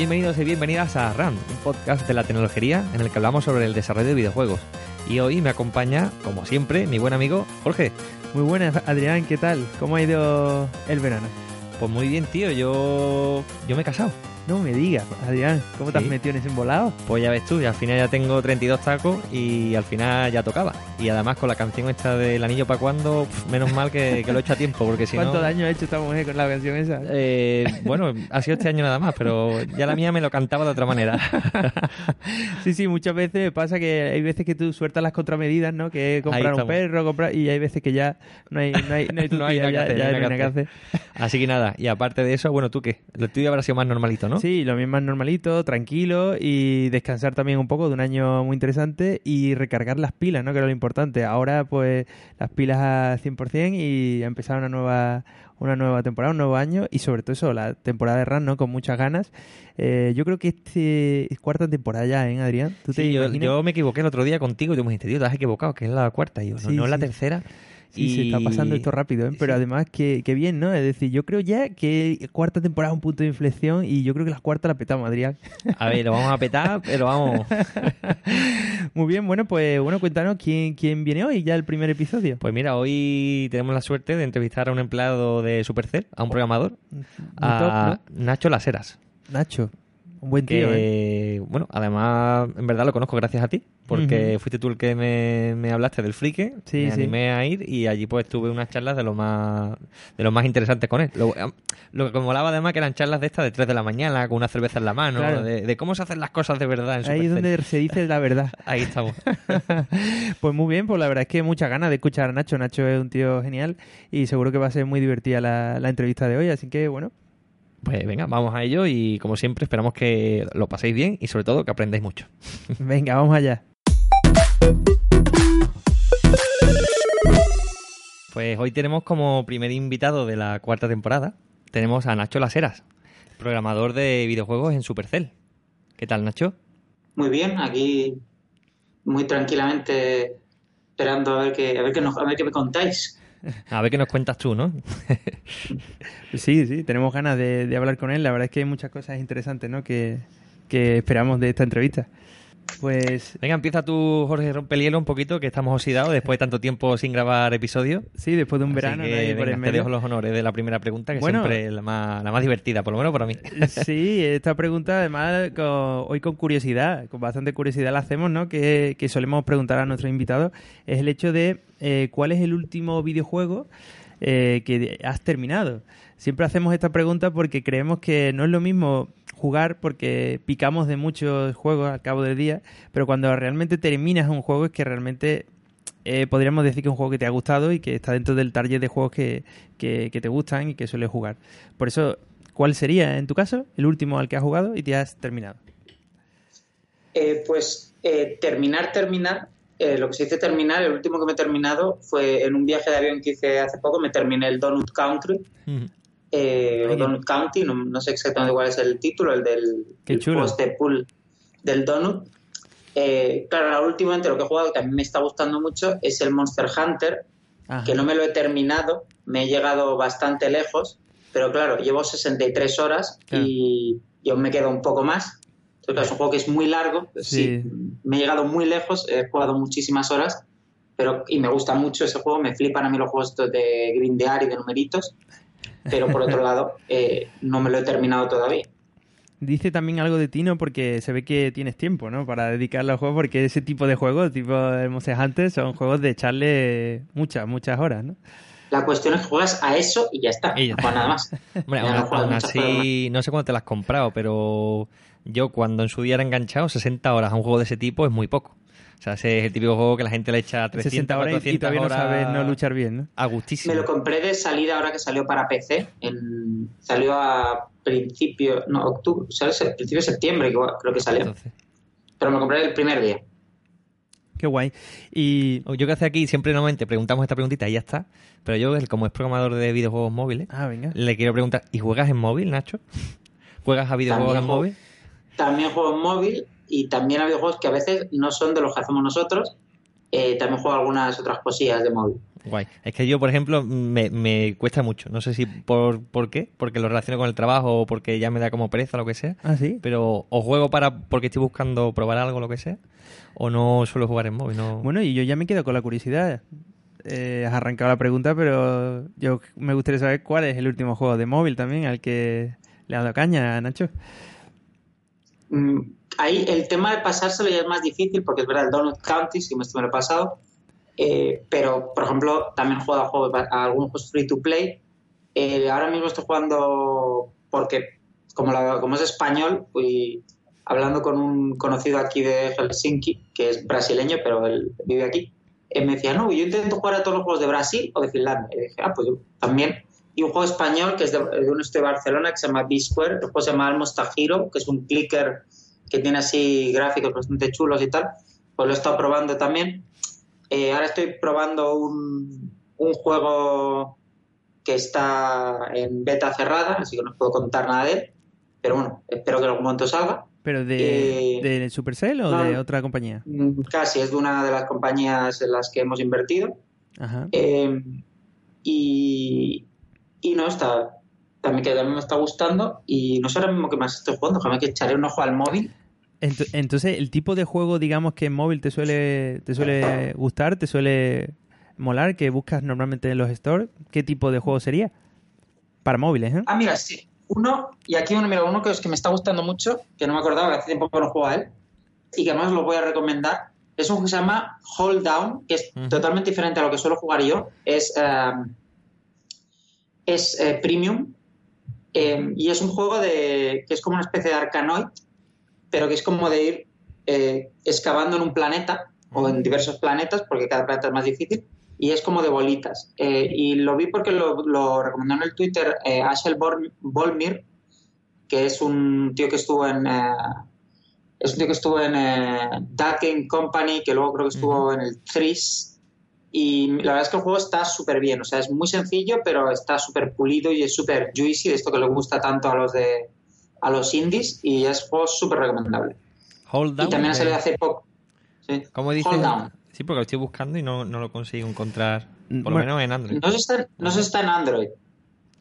Bienvenidos y bienvenidas a RAM, un podcast de la tecnología en el que hablamos sobre el desarrollo de videojuegos. Y hoy me acompaña, como siempre, mi buen amigo Jorge. Muy buenas, Adrián, ¿qué tal? ¿Cómo ha ido el verano? Pues muy bien, tío, yo yo me he casado. No me digas, Adrián, ¿cómo te has Sí. metido en ese embolado? Pues ya ves tú, y al final ya tengo 32 tacos y al final ya tocaba. Y además con la canción esta del anillo para cuando, menos mal que, que lo he hecho a tiempo, porque si ¿Cuánto no... daño ha hecho esta mujer con la canción esa? Eh, bueno, ha sido este año nada más, pero ya la mía me lo cantaba de otra manera. sí, sí, muchas veces pasa que hay veces que tú sueltas las contramedidas, ¿no? Que comprar un perro, comprar... Y hay veces que ya no hay, no hay, no hay, No hay nada que ya, hacer, ya no hay nada que hacer. Así que nada, y aparte de eso, bueno, ¿tú qué? Lo tuyo habrá sido más normalito, ¿no? Sí, lo mismo es normalito, tranquilo y descansar también un poco de un año muy interesante y recargar las pilas, ¿no? Que era lo importante. Ahora, pues, las pilas a 100% y empezar una nueva una nueva temporada, un nuevo año y sobre todo eso, la temporada de Run, ¿no? Con muchas ganas. Eh, yo creo que este es cuarta temporada ya, ¿eh, Adrián? ¿Tú te Sí, yo, imaginas? yo me equivoqué el otro día contigo y tú me dijiste, tío, te has equivocado, que es la cuarta. Y yo, no, Sí, no es la tercera. Sí, y... se está pasando esto rápido, ¿eh? pero Sí. además que, que bien, ¿no? Es decir, yo creo ya que cuarta temporada es un punto de inflexión y yo creo que las cuartas la petamos, Adrián. A ver, lo vamos a petar, pero vamos. Muy bien, bueno, pues bueno, cuéntanos quién, quién viene hoy, ya el primer episodio. Pues mira, hoy tenemos la suerte de entrevistar a un empleado de Supercell, a un programador, a top, Nacho Laseras. Nacho, un buen tío, ¿eh? Bueno, además, en verdad lo conozco gracias a ti, porque fuiste tú el que me, me hablaste del frique, Sí, me sí. animé a ir y allí pues tuve unas charlas de lo más de lo más interesantes con él. Lo, lo que me molaba además que eran charlas de estas de 3 de la mañana, con una cerveza en la mano, Claro. de, de cómo se hacen las cosas de verdad en Ahí es donde se dice la verdad. Ahí estamos. pues muy bien, pues la verdad es que muchas ganas de escuchar a Nacho. Nacho es un tío genial y seguro que va a ser muy divertida la, la entrevista de hoy, así que bueno, Pues venga, vamos a ello y como siempre esperamos que lo paséis bien y sobre todo que aprendáis mucho. venga, vamos allá. Pues hoy tenemos como primer invitado de la cuarta temporada, tenemos a Nacho Laseras, programador de videojuegos en Supercell. ¿Qué tal, Nacho? Muy bien, aquí muy tranquilamente esperando a ver qué, a ver qué, nos, a ver qué me contáis. A ver qué nos cuentas tú, ¿no? Sí, sí, tenemos ganas de, hablar con él. La verdad es que hay muchas cosas interesantes, ¿no? Que, que esperamos de esta entrevista. Pues Venga, empieza tú, Jorge Rompelielo, un poquito, que estamos oxidados después de tanto tiempo sin grabar episodios. sí, después de un Así verano que, te dejo los honores de la primera pregunta, que Bueno. siempre es la más, la más divertida, por lo menos para mí. Sí, esta pregunta además con- hoy con curiosidad, con bastante curiosidad la hacemos, ¿no? Que, que solemos preguntar a nuestros invitados, es el hecho de eh, cuál es el último videojuego eh, que has terminado. Siempre hacemos esta pregunta porque creemos que no es lo mismo jugar porque picamos de muchos juegos al cabo del día, pero cuando realmente terminas un juego es que realmente eh, podríamos decir que es un juego que te ha gustado y que está dentro del target de juegos que, que- que te gustan y que sueles jugar. Por eso, ¿cuál sería, en tu caso, el último al que has jugado y te has terminado? Eh, pues eh, terminar, terminar, eh, lo que se dice terminar, el último que me he terminado fue en un viaje de avión que hice hace poco, me terminé el Donut Country, Ay. Donut County, no, no sé exactamente cuál es el título, el del el chulo. post de pool del Donut. Eh, claro, ahora últimamente lo que he jugado que a mí me está gustando mucho es el Monster Hunter, Ajá. que no me lo he terminado, me he llegado bastante lejos, pero claro, llevo 63 horas Claro. y yo me quedo un poco más. Entonces, es un juego que es muy largo, Sí. sí, me he llegado muy lejos, he jugado muchísimas horas, pero y me gusta mucho ese juego, me flipan a mí los juegos de grindear y de numeritos, pero por otro lado, eh, no me lo he terminado todavía. Dice también algo de ti, ¿no? Porque se ve que tienes tiempo, ¿no? Para dedicarle al juego, porque ese tipo de juegos, tipo de Monster Hunter, son juegos de echarle muchas, muchas horas, ¿no? La cuestión es que juegas a eso y ya está. Y ya nada más. Hombre, aún, no aún así, no sé cuándo te las has comprado, pero yo cuando en su día era enganchado, 60 horas a un juego de ese tipo es muy poco. O sea, ese es el típico juego que la gente le echa 300 60 horas y- 400 y todavía no horas sabes no luchar bien, ¿no? A Me gustísimo. lo compré de salida ahora que salió para PC. En, salió a principio, no, octubre, ¿sabes? principio de septiembre creo que salió. Entonces, Pero me lo compré el primer día. Qué guay. Y... yo que hace aquí siempre normalmente preguntamos esta preguntita y ya está. Pero yo, como es programador de videojuegos móviles, Ah, venga. le quiero preguntar, ¿y juegas en móvil, Nacho? ¿Juegas a videojuegos en móvil? También juego en móvil y también hay videojuegos que a veces no son de los que hacemos nosotros. Eh, también juego algunas otras cosillas de móvil. Guay. Es que yo, por ejemplo, me, me cuesta mucho. No sé si por, por qué, porque lo relaciono con el trabajo o porque ya me da como pereza o lo que sea. Ah, sí. Pero o juego para porque estoy buscando probar algo, lo que sea, o no suelo jugar en móvil. No... Bueno, y yo ya me quedo con la curiosidad. Eh, has arrancado la pregunta, pero yo me gustaría saber cuál es el último juego de móvil también al que le ha dado caña, Nacho. Mm, Ahí el tema de pasárselo ya es más difícil porque es verdad, el Donut County sí me me lo pasado. Eh, pero, por ejemplo, también jugado a, juegos, a algunos free to play. Eh, ahora mismo estoy jugando porque, como, la- como es español, fui hablando con un conocido aquí de Helsinki, que es brasileño, pero él vive aquí. Él me decía, no, yo intento jugar a todos los juegos de Brasil o de Finlandia. Y dije, ah, pues yo también. Y un juego español que es de, de un estudio de Barcelona que se llama B-Square. El juego se llama Almost que es un clicker que tiene así gráficos bastante chulos y tal. Pues lo he estado probando también. Eh, ahora estoy probando un, un juego que está en beta cerrada, así que no os puedo contar nada de él. Pero bueno, espero que en algún momento salga. ¿Pero de, Eh, de Supercell o no. de otra compañía? Mm, Casi es de una de las compañías en las que hemos invertido. Ajá. Eh, y, y no está. También que también me está gustando. Y no sé ahora mismo que más estoy jugando. Déjame que echaré un ojo al móvil. Ent- Entonces, el tipo de juego, digamos, que en móvil te suele, te suele gustar, te suele molar, que buscas normalmente en los stores, ¿qué tipo de juego sería? Para móviles, ¿eh? Ah, mira, sí. Uno, y aquí uno, mira, uno que es que me está gustando mucho, que no me acordaba, que hace tiempo que no juego a él, y que además lo voy a recomendar. Es un juego que se llama Hold Down, que es totalmente diferente a lo que suelo jugar yo. Es, eh, es eh, premium. eh, y es un juego de que es como una especie de Arkanoid, pero que es como de ir eh, excavando en un planeta o en diversos planetas, porque cada planeta es más difícil, y es como de bolitas. Eh, y lo vi porque lo, lo recomendó en el Twitter eh, Ashel Bol- Bolmir, que es un tío que estuvo en... eh, es un tío que estuvo en eh, Game Company, que luego creo que estuvo en el Tris. Y la verdad es que el juego está súper bien. O sea, es muy sencillo, pero está súper pulido y es súper juicy, de esto que le gusta tanto a los de a los indies. Y es un juego súper recomendable. Hold down. y también ha eh, salido hace poco. Sí. ¿Cómo dice? Hold down. Sí, porque lo estoy buscando y no, no lo consigo encontrar. Por lo bueno. menos en Android. No se está, no se está en Android.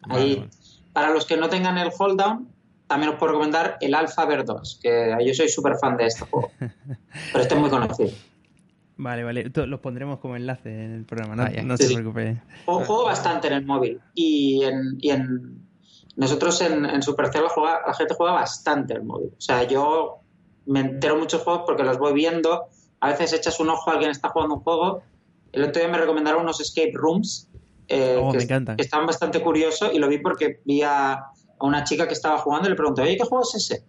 Ahí. Para los que no tengan el hold down, también os puedo recomendar el Alpha Ver 2, que yo soy súper fan de este juego. Pero este es muy conocido. Vale, vale. Los pondremos como enlace en el programa, no, Ah, no Sí, se sí. preocupe. Juego, juego bastante en el móvil. Y en, y en nosotros en, en Supercell juega, la gente juega bastante el móvil. O sea, yo me entero muchos juegos porque los voy viendo. A veces echas un ojo a alguien está jugando un juego. El otro día me recomendaron unos escape rooms eh, Oh, que, me encantan. que estaban bastante curiosos y lo vi porque vi a, a una chica que estaba jugando y le pregunté, oye, ¿qué juego es ese?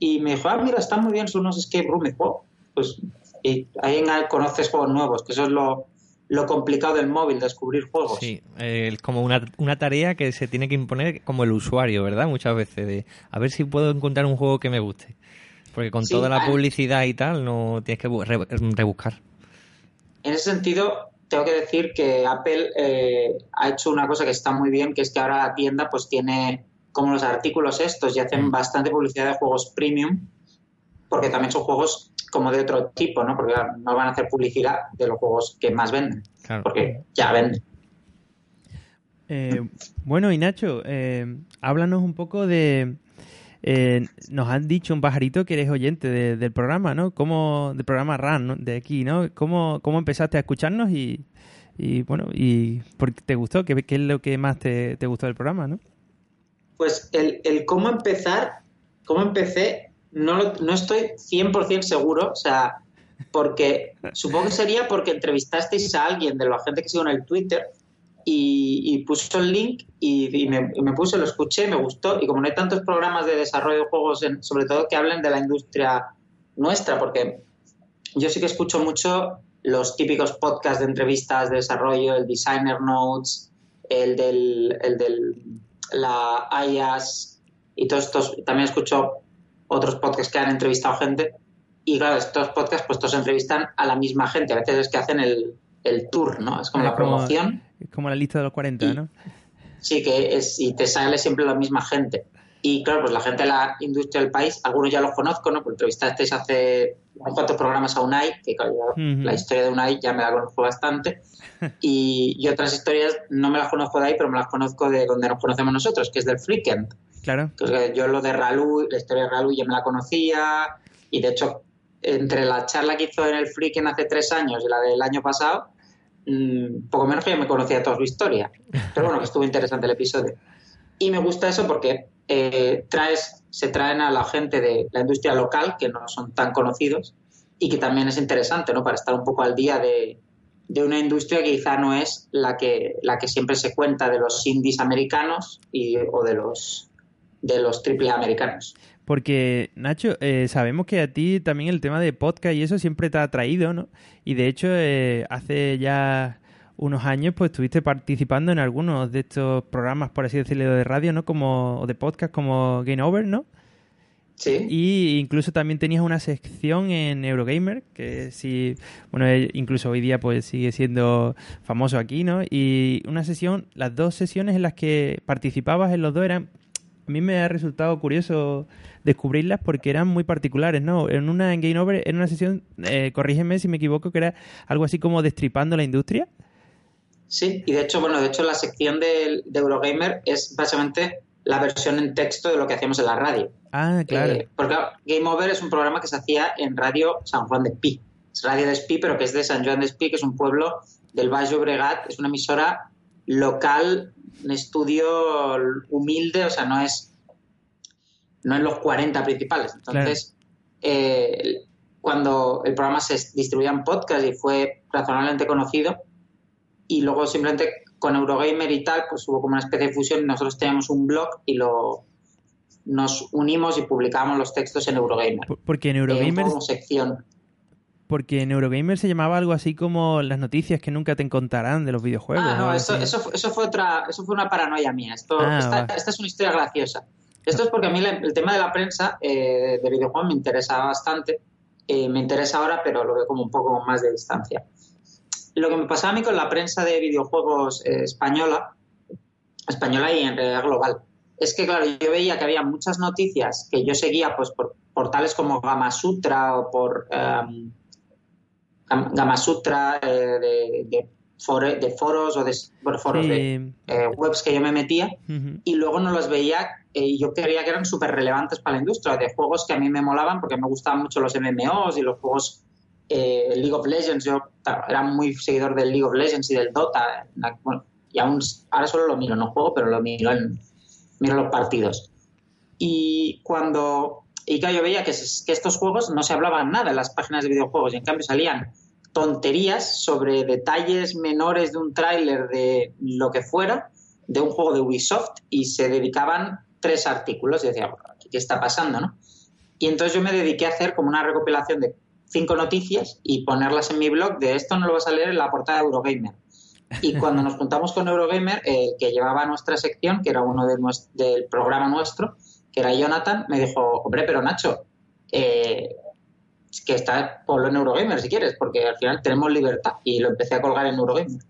Y me dijo, ah, mira, están muy bien, son unos escape rooms. Y "Oh, pues y ahí en- conoces juegos nuevos, que eso es lo, lo complicado del móvil, descubrir juegos. Sí, eh, es como una, una tarea que se tiene que imponer como el usuario, ¿verdad? Muchas veces, de a ver si puedo encontrar un juego que me guste. Porque con Sí, toda la publicidad y tal, no tienes que bu- re- rebuscar. En ese sentido, tengo que decir que Apple eh, ha hecho una cosa que está muy bien, que es que ahora la tienda pues tiene como los artículos estos y hacen Mm. bastante publicidad de juegos premium, porque también son juegos como de otro tipo, ¿no? Porque no van a hacer publicidad de los juegos que más venden, Claro. porque ya venden. Eh, bueno, y Nacho, eh, háblanos un poco de... eh, nos han dicho un pajarito que eres oyente de- del programa, ¿no? ¿Cómo, del programa RAN, ¿no? de aquí, ¿no? ¿Cómo, cómo empezaste a escucharnos y, y bueno, y por qué te gustó? ¿Qué, qué es lo que más te, te gustó del programa, no? Pues el, el cómo empezar, cómo empecé, no, no estoy 100% seguro, o sea, porque supongo que sería porque entrevistasteis a alguien de la gente que sigo en el Twitter y, puso el link y, me, puse, lo escuché, me gustó y como no hay tantos programas de desarrollo de juegos, sobre todo que hablen de la industria nuestra, porque yo sí que escucho mucho los típicos podcasts de entrevistas de desarrollo, el Designer Notes, el del, el del la IAS y todos estos, también escucho otros podcasts que han entrevistado gente y claro, estos podcasts pues todos entrevistan a la misma gente, a veces es que hacen el, el tour, ¿no? Es como la promoción. Es como la lista de los 40, ¿no? Sí, que es, y te sale siempre la misma gente. Y claro, pues la gente de la industria del país, algunos ya los conozco, ¿no? Porque entrevistasteis hace unos cuantos programas a UNAI, que la historia de UNAI ya me la conozco bastante. Y, otras historias no me las conozco de ahí, pero me las conozco de donde nos conocemos nosotros, que es del Freakend. Claro. yo lo de Ralu, la historia de Ralu ya me la conocía, y de hecho entre la charla que hizo en el Freaking hace tres años y la del año pasado, mm, poco menos que yo me conocía toda su historia. Pero bueno, que estuvo interesante el episodio. Y me gusta eso porque eh, traes, se traen a la gente de la industria local, que no son tan conocidos, y que también es interesante, ¿no? Para estar un poco al día de, de una industria que quizá no es la que, la que siempre se cuenta de los indies americanos y, o de los, de los triple americanos. Porque, Nacho, eh, sabemos que a ti también el tema de podcast y eso siempre te ha atraído, ¿no? Y de hecho, eh, hace ya unos años, pues estuviste participando en algunos de estos programas, por así decirlo, de radio, ¿no? Como, o de podcast como Game Over, ¿no? Sí. Y incluso también tenías una sección en Eurogamer, que sí, bueno, eh, incluso hoy día pues sigue siendo famoso aquí, ¿no? Y una sesión, las dos sesiones en las que participabas en los dos eran a mí me ha resultado curioso descubrirlas porque eran muy particulares, ¿no? En una en Game Over, en una sesión, eh, corrígeme si me equivoco, que era algo así como destripando la industria. Sí, y de hecho, bueno, de hecho la sección de, Eurogamer es básicamente la versión en texto de lo que hacíamos en la radio. Ah, claro. Eh, porque Game Over es un programa que se hacía en Radio San Juan de Espí. Es Radio de Espí, pero que es de San Juan de Espí, que es un pueblo del Valle Obregat, es una emisora local un estudio humilde, o sea, no es, no en los 40 principales. Entonces, eh, cuando el programa se distribuía en podcast y fue razonablemente conocido, y luego simplemente con Eurogamer y tal, pues hubo como una especie de fusión. Nosotros teníamos un blog y lo nos unimos y publicamos los textos en Eurogamer. Porque en Eurogamer. como sección porque en Eurogamer se llamaba algo así como las noticias que nunca te encontrarán de los videojuegos. Ah, no, eso, eso, fue otra, eso fue una paranoia mía. Esto, ah, esta, es una historia graciosa. Esto es porque a mí el tema de la prensa eh, de videojuegos me interesa bastante. Eh, me interesa ahora, pero lo veo como un poco más de distancia. Lo que me pasaba a mí con la prensa de videojuegos eh, española, española y en realidad global, es que, claro, yo veía que había muchas noticias que yo seguía pues por portales como Gama Sutra o por em, Gama Sutra, eh, de, de, foros o de foros de eh, webs que yo me metía y luego no los veía eh, y yo creía que eran súper relevantes para la industria, de juegos que a mí me molaban porque me gustaban mucho los MMOs y los juegos League of Legends. Yo era muy seguidor del League of Legends y del Dota. y aún, ahora solo lo miro, no juego, pero lo miro en miro los partidos. Y cuando y claro, yo veía que, que, estos juegos no se hablaban nada en las páginas de videojuegos y en cambio salían tonterías sobre detalles menores de un tráiler de lo que fuera, de un juego de Ubisoft, y se dedicaban tres artículos. Y decía, ¿qué está pasando? ¿no? Y entonces yo me dediqué a hacer como una recopilación de cinco noticias y ponerlas en mi blog de esto no lo vas a leer en la portada de Eurogamer. Y cuando nos juntamos con Eurogamer, el que llevaba nuestra sección, que era uno de del programa nuestro, que era Jonathan, me dijo, hombre, pero Nacho, eh, que está ponlo en Eurogamer si quieres, porque al final tenemos libertad. Y lo empecé a colgar en Eurogamer.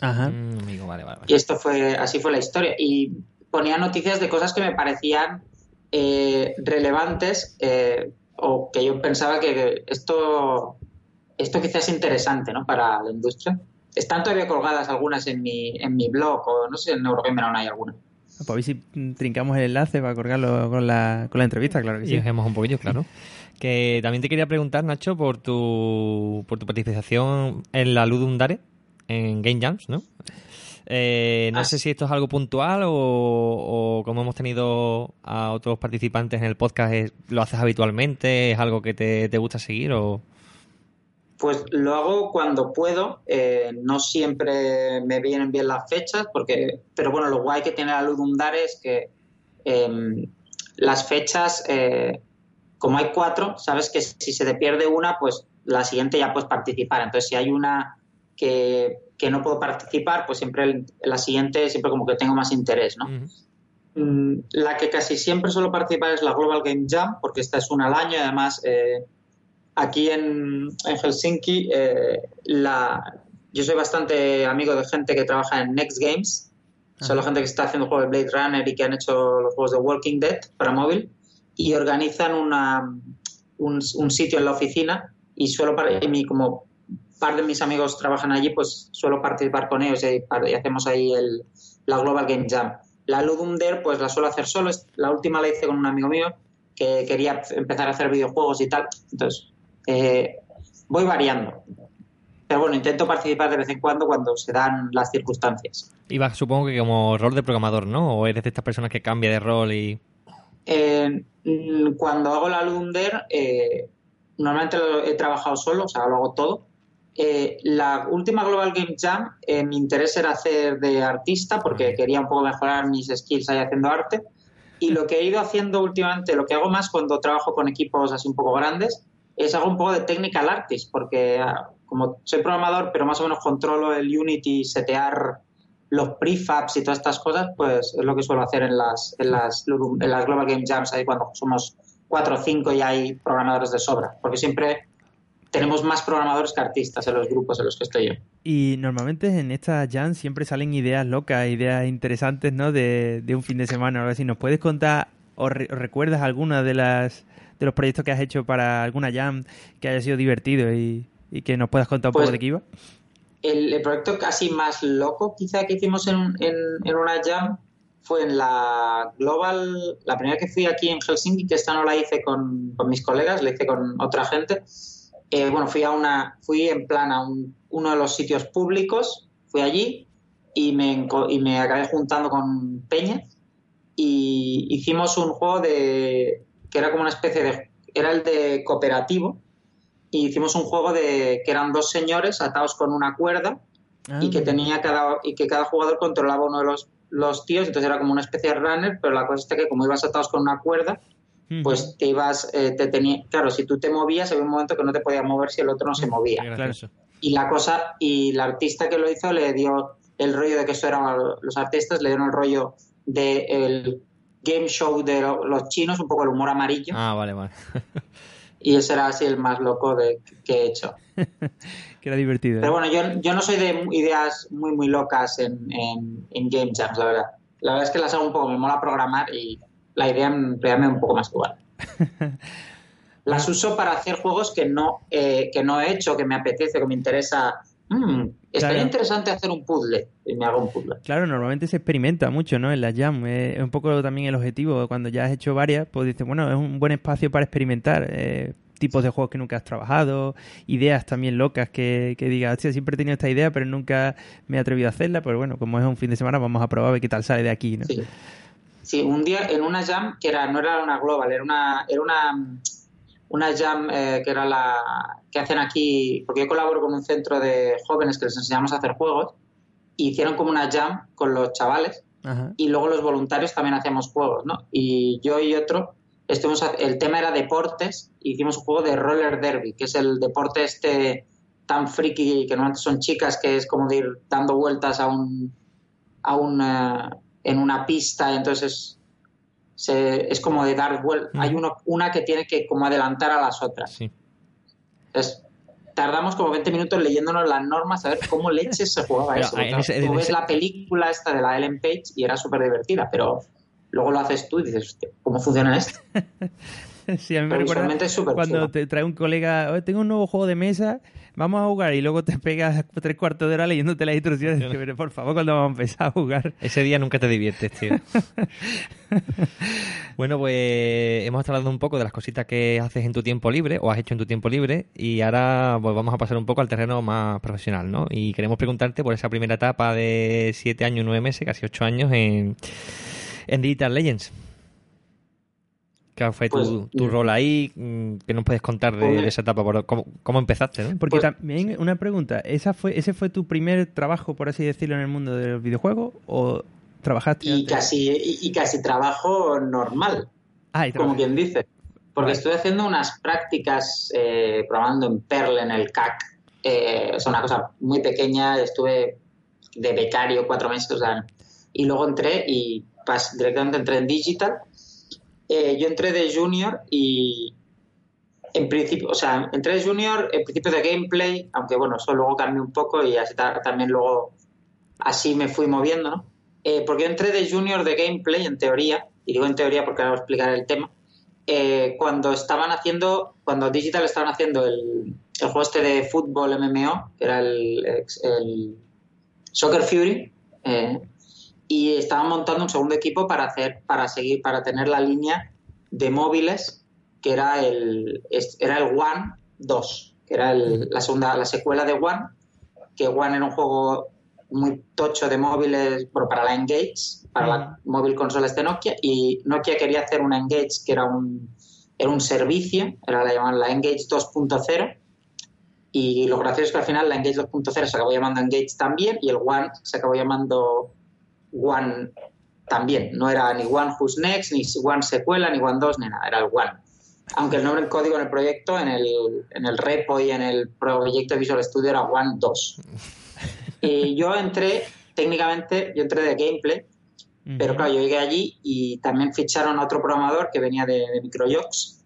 Ajá. Mm, amigo, vale, vale, Y esto fue, así fue la historia. Y ponía noticias de cosas que me parecían eh, relevantes eh, o que yo pensaba que esto, esto quizás es interesante ¿no? para la industria. Están todavía colgadas algunas en mi, en mi blog o no sé, en Eurogamer aún hay alguna. Pues a ver si trincamos el enlace para colgarlo con la, con la entrevista, claro que sí. Y dejemos un poquillo, claro. Que también te quería preguntar, Nacho, por tu, por tu participación en la Ludum Dare, en Game Jams, ¿no? Eh, no sé si esto es algo puntual o, como hemos tenido a otros participantes en el podcast, ¿lo haces habitualmente? ¿Es algo que te, te gusta seguir o...? Pues lo hago cuando puedo. Eh, no siempre me vienen bien las fechas, porque, pero bueno, lo guay que tiene la Ludum Dare es que em, las fechas, eh, como hay cuatro, sabes que si se te pierde una, pues la siguiente ya puedes participar. Entonces, si hay una que, no puedo participar, pues siempre la siguiente, siempre como que tengo más interés, ¿no? Mm, la que casi siempre suelo participar es la Global Game Jam, porque esta es una al año y además eh, aquí en, Helsinki, eh, la, yo soy bastante amigo de gente que trabaja en Next Games. Son la gente que está haciendo juegos de Blade Runner y que han hecho los juegos de Walking Dead para móvil. Y organizan una, un, sitio en la oficina y suelo, y mi, como par de mis amigos trabajan allí, pues suelo participar con ellos y, hacemos ahí el, la Global Game Jam. La Ludum Dare, pues la suelo hacer solo. La última la hice con un amigo mío que quería empezar a hacer videojuegos y tal. Entonces eh, voy variando. Pero bueno, intento participar de vez en cuando cuando se dan las circunstancias. Y vas, supongo que como rol de programador, ¿no? ¿O eres de estas personas que cambia de rol y...? Eh, mm, cuando hago la Lunder, eh, normalmente he trabajado solo, o sea, lo hago todo. la última Global Game Jam, mi interés era hacer de artista porque quería un poco mejorar mis skills ahí haciendo arte. Y lo que he ido haciendo últimamente, lo que hago más cuando trabajo con equipos así un poco grandes, es algo un poco de technical artist, porque ah, como soy programador, pero más o menos controlo el Unity, setear los prefabs y todas estas cosas, pues es lo que suelo hacer en las, en las, en las Global Game Jams, ahí cuando somos cuatro o cinco y hay programadores de sobra, porque siempre tenemos más programadores que artistas en los grupos en los que estoy yo. Y normalmente en estas jams siempre salen ideas locas, ideas interesantes, ¿no? De, de un fin de semana. A ver si nos puedes contar o, recuerdas alguna de las de los proyectos que has hecho para alguna jam que haya sido divertido y, que nos puedas contar un poco pues de qué iba? El, proyecto casi más loco quizá que hicimos en, en, una jam fue en la Global, la primera que fui aquí en Helsinki, que esta no la hice con, mis colegas, la hice con otra gente. Eh, bueno, fui a una, fui en plan a uno de los sitios públicos, fui allí y me, y me acabé juntando con Peña y hicimos un juego de, que era como una especie de... Era el de cooperativo y hicimos un juego de que eran dos señores atados con una cuerda y que ah. tenía cada y que cada jugador controlaba uno de los, los tíos entonces era como una especie de runner pero la cosa es que como ibas atados con una cuerda pues te ibas eh, te tenía claro si tú te movías había un momento que no te podías mover si el otro no se movía. Y la cosa y el artista que lo hizo le dio el rollo de que eso eran los artistas le dieron el rollo de el game show de los chinos, un poco el humor amarillo. Ah, vale, vale. y ese era así el más loco de, que he hecho. que era divertido. Pero bueno, yo, yo, no soy de ideas muy, muy locas en, en, game jams, la verdad. La verdad es que las hago un poco, me mola programar y la idea me da un poco más igual. las uso para hacer juegos que no, eh, que no he hecho, que me apetece, que me interesa Mm, estaría interesante hacer un puzzle y me hago un puzzle. Claro, normalmente se experimenta mucho, ¿no? En la Jam. Es un poco también el objetivo. Cuando ya has hecho varias, pues dices, bueno, es un buen espacio para experimentar. Eh, tipos de juegos que nunca has trabajado, ideas también locas que, que digas, hostia, siempre he tenido esta idea, pero nunca me he atrevido a hacerla. Pero bueno, como es un fin de semana, vamos a probar qué tal sale de aquí, ¿no? Sí. sí, un día en una Jam que era, no era una global, era una, era una una jam eh, que era la que hacen aquí, porque yo colaboro con un centro de jóvenes que les enseñamos a hacer juegos, y hicieron como una jam con los chavales, y luego los voluntarios también hacíamos juegos, ¿no? Y yo y otro, estuvimos, el tema era deportes, y hicimos un juego de roller derby, que es el deporte este tan friki que normalmente son chicas, que es como de ir dando vueltas a un, a un en una pista, y es como de dar vuelta. Hay uno, una que tiene que como adelantar a las otras. Sí. tardamos como 20 minutos leyéndonos las normas a ver cómo leches se jugaba eso. tú ves la película esta de la Ellen Page y era súper divertida, pero luego lo haces tú y dices, ¿cómo funciona esto? sí, a mí me recuerda cuando te trae un colega, tengo un nuevo juego de mesa, vamos a jugar y luego te pegas tres cuartos de hora leyéndote las instrucciones. Pero por favor, cuando vamos a empezar a jugar. Ese día nunca te diviertes, tío. bueno, pues hemos hablado un poco de las cositas que haces en tu tiempo libre o has hecho en tu tiempo libre y ahora pues vamos a pasar un poco al terreno más profesional, ¿no? Y queremos preguntarte por esa primera etapa de siete años, nueve meses, casi ocho años en, en Digital Legends. ¿Qué fue tu, pues, tu, rol ahí? Mm, ¿Qué nos puedes contar de, esa etapa? ¿Cómo, cómo empezaste? ¿no? Porque pues, también, una pregunta, ¿esa fue, ¿ese fue tu primer trabajo, por así decirlo, en el mundo del videojuego? ¿O trabajaste? Y, casi, y, casi trabajo normal, ah, como quien dice. Porque estoy haciendo unas prácticas eh, programando en Perl en el CAC. Eh, es una cosa muy pequeña, estuve de becario cuatro meses, o sea, y luego entré y pas, directamente entré en Digital eh, yo entré de junior y en principio, o sea, entré de junior en principio de gameplay, aunque bueno, eso luego cambió un poco y así también luego así me fui moviendo, ¿no? Eh, porque yo entré de junior de gameplay en teoría, y digo en teoría porque ahora voy a explicar el tema, eh, cuando estaban haciendo, cuando Digital estaban haciendo el, el juego este de fútbol MMO, que era el, el Soccer Fury, y estaban montando un segundo equipo para hacer, para seguir, para tener la línea de móviles que era el, era el One 2, que era la segunda, la secuela de One, que One era un juego muy tocho de móviles, bueno, para la Engage, para la móvil consolas de Nokia, y Nokia quería hacer una Engage que era un, era un servicio, era la llamaban la Engage 2.0, y lo gracioso es que al final la Engage 2.0 se acabó llamando Engage también, y el One se acabó llamando One también. No era ni One Who's Next, ni One Secuela, ni One 2, ni nada. Era el One. Aunque el nombre en código en el proyecto, en el, en el repo y en el proyecto de Visual Studio era One 2. y yo entré, técnicamente, yo entré de gameplay, pero claro, yo llegué allí y también ficharon a otro programador que venía de, de Microjox.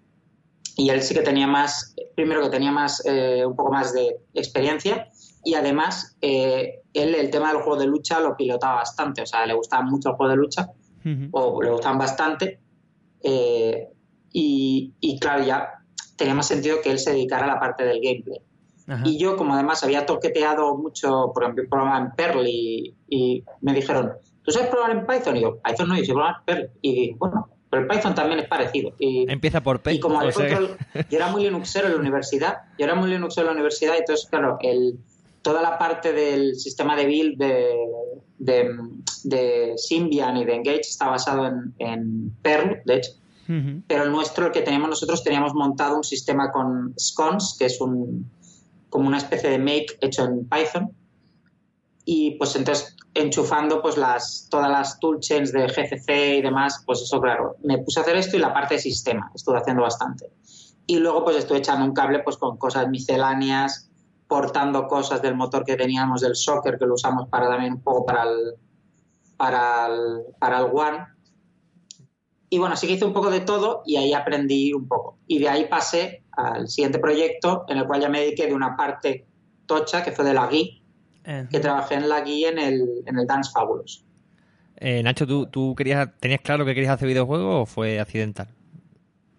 Y él sí que tenía más, primero que tenía más, eh, un poco más de experiencia y además eh, él el tema del juego de lucha lo pilotaba bastante, o sea, le gustaba mucho el juego de lucha, o le gustaban bastante, eh, y, claro, ya tenía más sentido que él se dedicara a la parte del gameplay. Y yo, como además había toqueteado mucho, por ejemplo, programar en Perl y, me dijeron, ¿tú sabes programar en Python? Y yo, Python no, yo sé programar en Perl. Y bueno, pero el Python también es parecido. Y, Empieza por P. Y como yo era muy Linuxero en la universidad, yo era muy Linuxero en la universidad, y entonces, claro, el, toda la parte del sistema de build de, Symbian y de Engage está basado en, Perl, de hecho. Pero el nuestro, el que teníamos nosotros, teníamos montado un sistema con Scones, que es un, como una especie de make hecho en Python. Y pues entonces enchufando pues las, todas las toolchains de GCC y demás, pues eso claro, me puse a hacer esto y la parte de sistema, estuve haciendo bastante. Y luego pues estuve echando un cable pues con cosas misceláneas, portando cosas del motor que teníamos del soccer, que lo usamos para también un poco para el, para el, para el One. Y bueno, sí que hice un poco de todo y ahí aprendí un poco. Y de ahí pasé al siguiente proyecto, en el cual ya me dediqué de una parte tocha, que fue de la GUI, que trabajé en la GUI en el, en el Dance Fabulous. Eh, Nacho, ¿tú, ¿tú, querías, tenías claro que querías hacer videojuegos o fue accidental?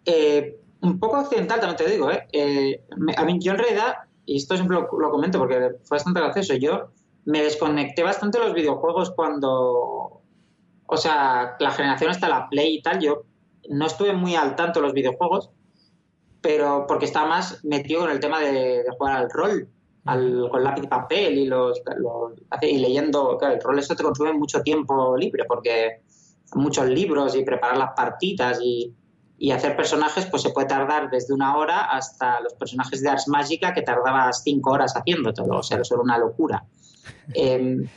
Eh, un poco accidental, también te digo. ¿eh? eh a mí, yo en realidad y esto siempre lo, comento porque fue bastante gracioso, yo me desconecté bastante de los videojuegos cuando, o sea, la generación hasta la Play y tal, yo no estuve muy al tanto de los videojuegos, pero porque estaba más metido en el tema de, jugar al rol, al, con lápiz y papel y, los, y leyendo, claro, el rol eso te consume mucho tiempo libre porque muchos libros y preparar las partidas y y hacer personajes pues se puede tardar desde una hora hasta los personajes de Ars Magica que tardabas cinco horas haciendo todo, o sea, eso era una locura. Em,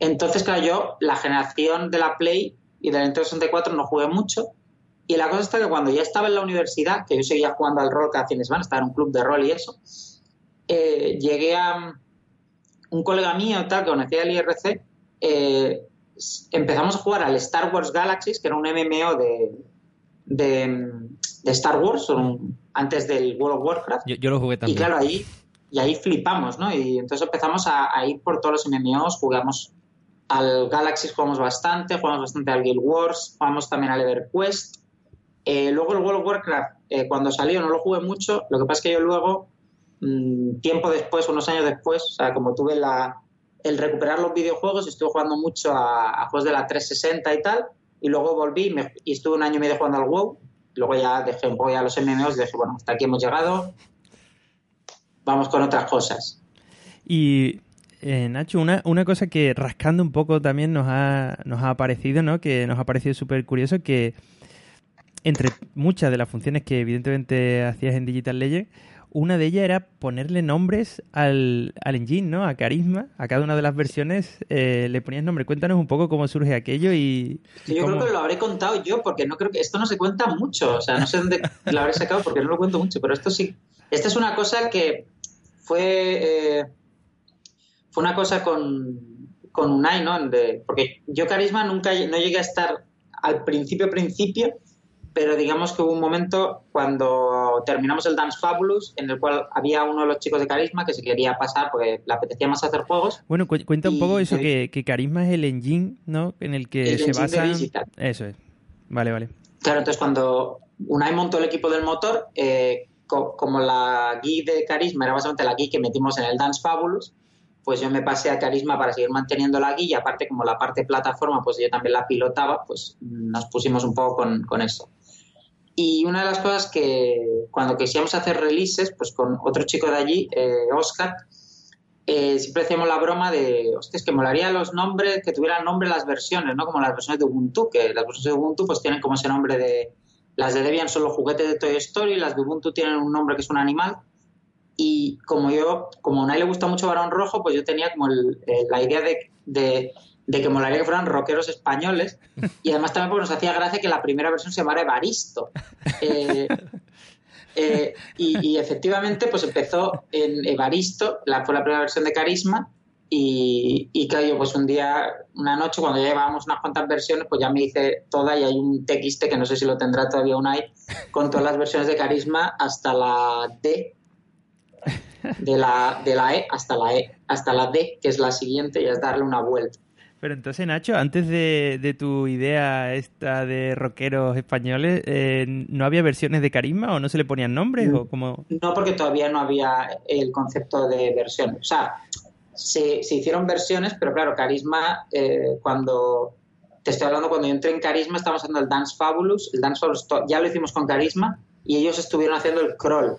entonces, claro, yo la generación de la Play y del Nintendo 64 no jugué mucho y la cosa está que cuando ya estaba en la universidad, que yo seguía jugando al rol cada fin de semana, estaba en un club de rol y eso, eh, llegué a un colega mío tal que conocía el IRC, eh, empezamos a jugar al Star Wars Galaxies, que era un MMO de, de, Star Wars, antes del World of Warcraft. Yo, lo jugué también. Y claro, ahí, y ahí flipamos, ¿no? Y entonces empezamos a, ir por todos los MMOs, jugamos al Galaxy, jugamos bastante, jugamos bastante al Guild Wars, jugamos también al EverQuest. Eh, luego el World of Warcraft, eh, cuando salió no lo jugué mucho, lo que pasa es que yo luego, mm, tiempo después, unos años después, o sea, como tuve la, el recuperar los videojuegos, estuve jugando mucho a, juegos de la 360 y tal, y luego volví y estuve un año y medio jugando al WoW, luego ya dejé un poco ya los MMOs y dije, bueno, hasta aquí hemos llegado, vamos con otras cosas. Y eh, Nacho, una, una cosa que rascando un poco también nos ha, nos ha parecido, ¿no? Que nos ha parecido súper curioso que entre muchas de las funciones que evidentemente hacías en Digital Legend, una de ellas era ponerle nombres al, al engine, ¿no? A Carisma, a cada una de las versiones eh, le ponías nombre. Cuéntanos un poco cómo surge aquello y... yo creo que lo habré contado yo, porque no creo que esto no se cuenta mucho. O sea, no sé dónde lo habré sacado porque no lo cuento mucho, pero esto sí. Esta es una cosa que fue... Eh, fue una cosa con, con Unai, ¿no? porque yo Carisma nunca no llegué a estar al principio, principio, pero digamos que hubo un momento cuando terminamos el Dance Fabulous en el cual había uno de los chicos de Carisma que se quería pasar porque le apetecía más hacer juegos. Bueno, cuenta un poco eso, que, Carisma es el engine, ¿no? En el que se basa... Eso es. Vale, vale. Claro, entonces cuando Unai montó el equipo del motor, eh, como la guía de Carisma era básicamente la guía que metimos en el Dance Fabulous, pues yo me pasé a Carisma para seguir manteniendo la guía, aparte como la parte plataforma, pues yo también la pilotaba, pues nos pusimos un poco con, con eso. Y una de las cosas que cuando quisimos hacer releases, pues con otro chico de allí, eh, Oscar, eh, siempre hacíamos la broma de, hostia, es que molaría los nombres, que tuvieran nombre las versiones, ¿no? Como las versiones de Ubuntu, que las versiones de Ubuntu pues tienen como ese nombre de, las de Debian son los juguetes de Toy Story, las de Ubuntu tienen un nombre que es un animal. Y como yo, como a nadie le gusta mucho Barón Rojo, pues yo tenía como la idea de de que molaría que fueran rockeros españoles y además también porque nos hacía gracia que la primera versión se llamara Evaristo. Eh, eh, y, efectivamente pues empezó en Evaristo, la, fue la primera versión de Carisma y, y claro, pues un día, una noche cuando ya llevábamos unas cuantas versiones pues ya me hice toda y hay un TXT que no sé si lo tendrá todavía Unai con todas las versiones de Carisma hasta la D de la, de la E hasta la E, hasta la D, que es la siguiente, y es darle una vuelta. Pero entonces, Nacho, antes de, tu idea esta de rockeros españoles, eh, ¿no había versiones de Carisma o no se le ponían nombres? o como... No, porque todavía no había el concepto de versiones. O sea, se, hicieron versiones, pero claro, Carisma, eh, cuando te estoy hablando, cuando yo entré en Carisma, estábamos haciendo el Dance Fabulous. El Dance Fabulous ya lo hicimos con Carisma y ellos estuvieron haciendo el crawl.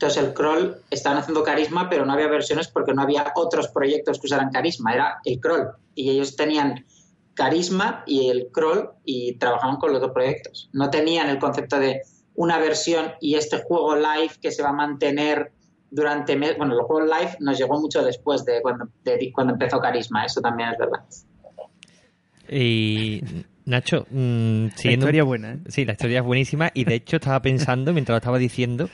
Entonces el crawl estaban haciendo carisma, pero no había versiones porque no había otros proyectos que usaran carisma, era el crawl. Y ellos tenían carisma y el crawl y trabajaban con los dos proyectos. No tenían el concepto de una versión y este juego live que se va a mantener durante meses. Bueno, el juego live nos llegó mucho después de cuando, cuando empezó Carisma, eso también es verdad. Y Nacho, mm, La historia buena, ¿eh? Sí, la historia es buenísima y de hecho estaba pensando, mientras lo estaba diciendo,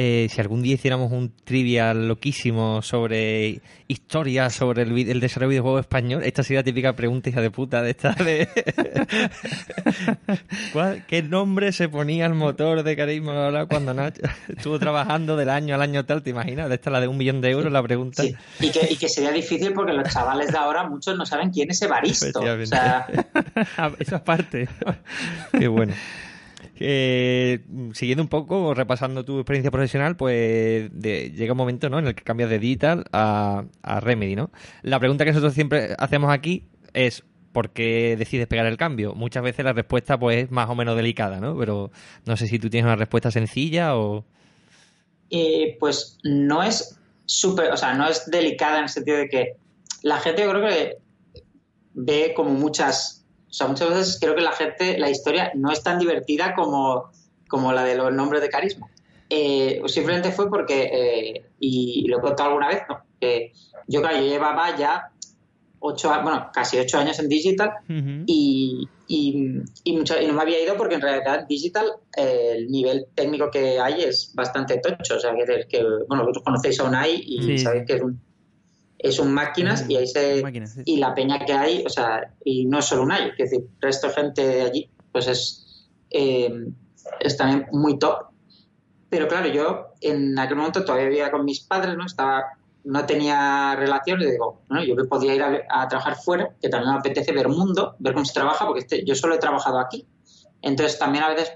eh, si algún día hiciéramos un trivial loquísimo sobre historia sobre el, el desarrollo de videojuegos español, esta sería la típica pregunta hija de puta de esta de ¿qué nombre se ponía el motor de Carisma cuando Nacho estuvo trabajando del año al año tal? ¿Te imaginas? De esta la de un millón de euros la pregunta. Sí. Y, que, y que sería difícil porque los chavales de ahora muchos no saben quién es Evaristo. O sea... Esa parte. Qué bueno. Eh, siguiendo un poco, repasando tu experiencia profesional, pues llega un momento ¿no? en el que cambias de Digital a, Remedy, ¿no? La pregunta que nosotros siempre hacemos aquí es ¿por qué decides pegar el cambio? Muchas veces la respuesta pues es más o menos delicada, ¿no? Pero no sé si tú tienes una respuesta sencilla o... Eh, pues no es súper, o sea, no es delicada en el sentido de que la gente yo creo que ve como muchas o sea, muchas veces creo que la gente, la historia no es tan divertida como, como la de los nombres de carisma. Eh, simplemente fue porque, eh, y lo he contado alguna vez, ¿no? yo, claro, yo llevaba ya ocho, bueno, casi ocho años en digital y, y, y, no me había ido porque en realidad digital eh, el nivel técnico que hay es bastante tocho. O sea, que, que bueno, vosotros conocéis a Unai y sabéis que es un es un máquinas y ahí se y la peña que hay, o sea, y no es solo un hay, es decir, resto de gente de allí, pues es, eh, es también muy top. Pero claro, yo en aquel momento todavía vivía con mis padres, ¿no? Estaba, no tenía relación, y digo, bueno, yo que podía ir a, trabajar fuera, que también me apetece ver mundo, ver cómo se trabaja, porque este, yo solo he trabajado aquí. Entonces también a veces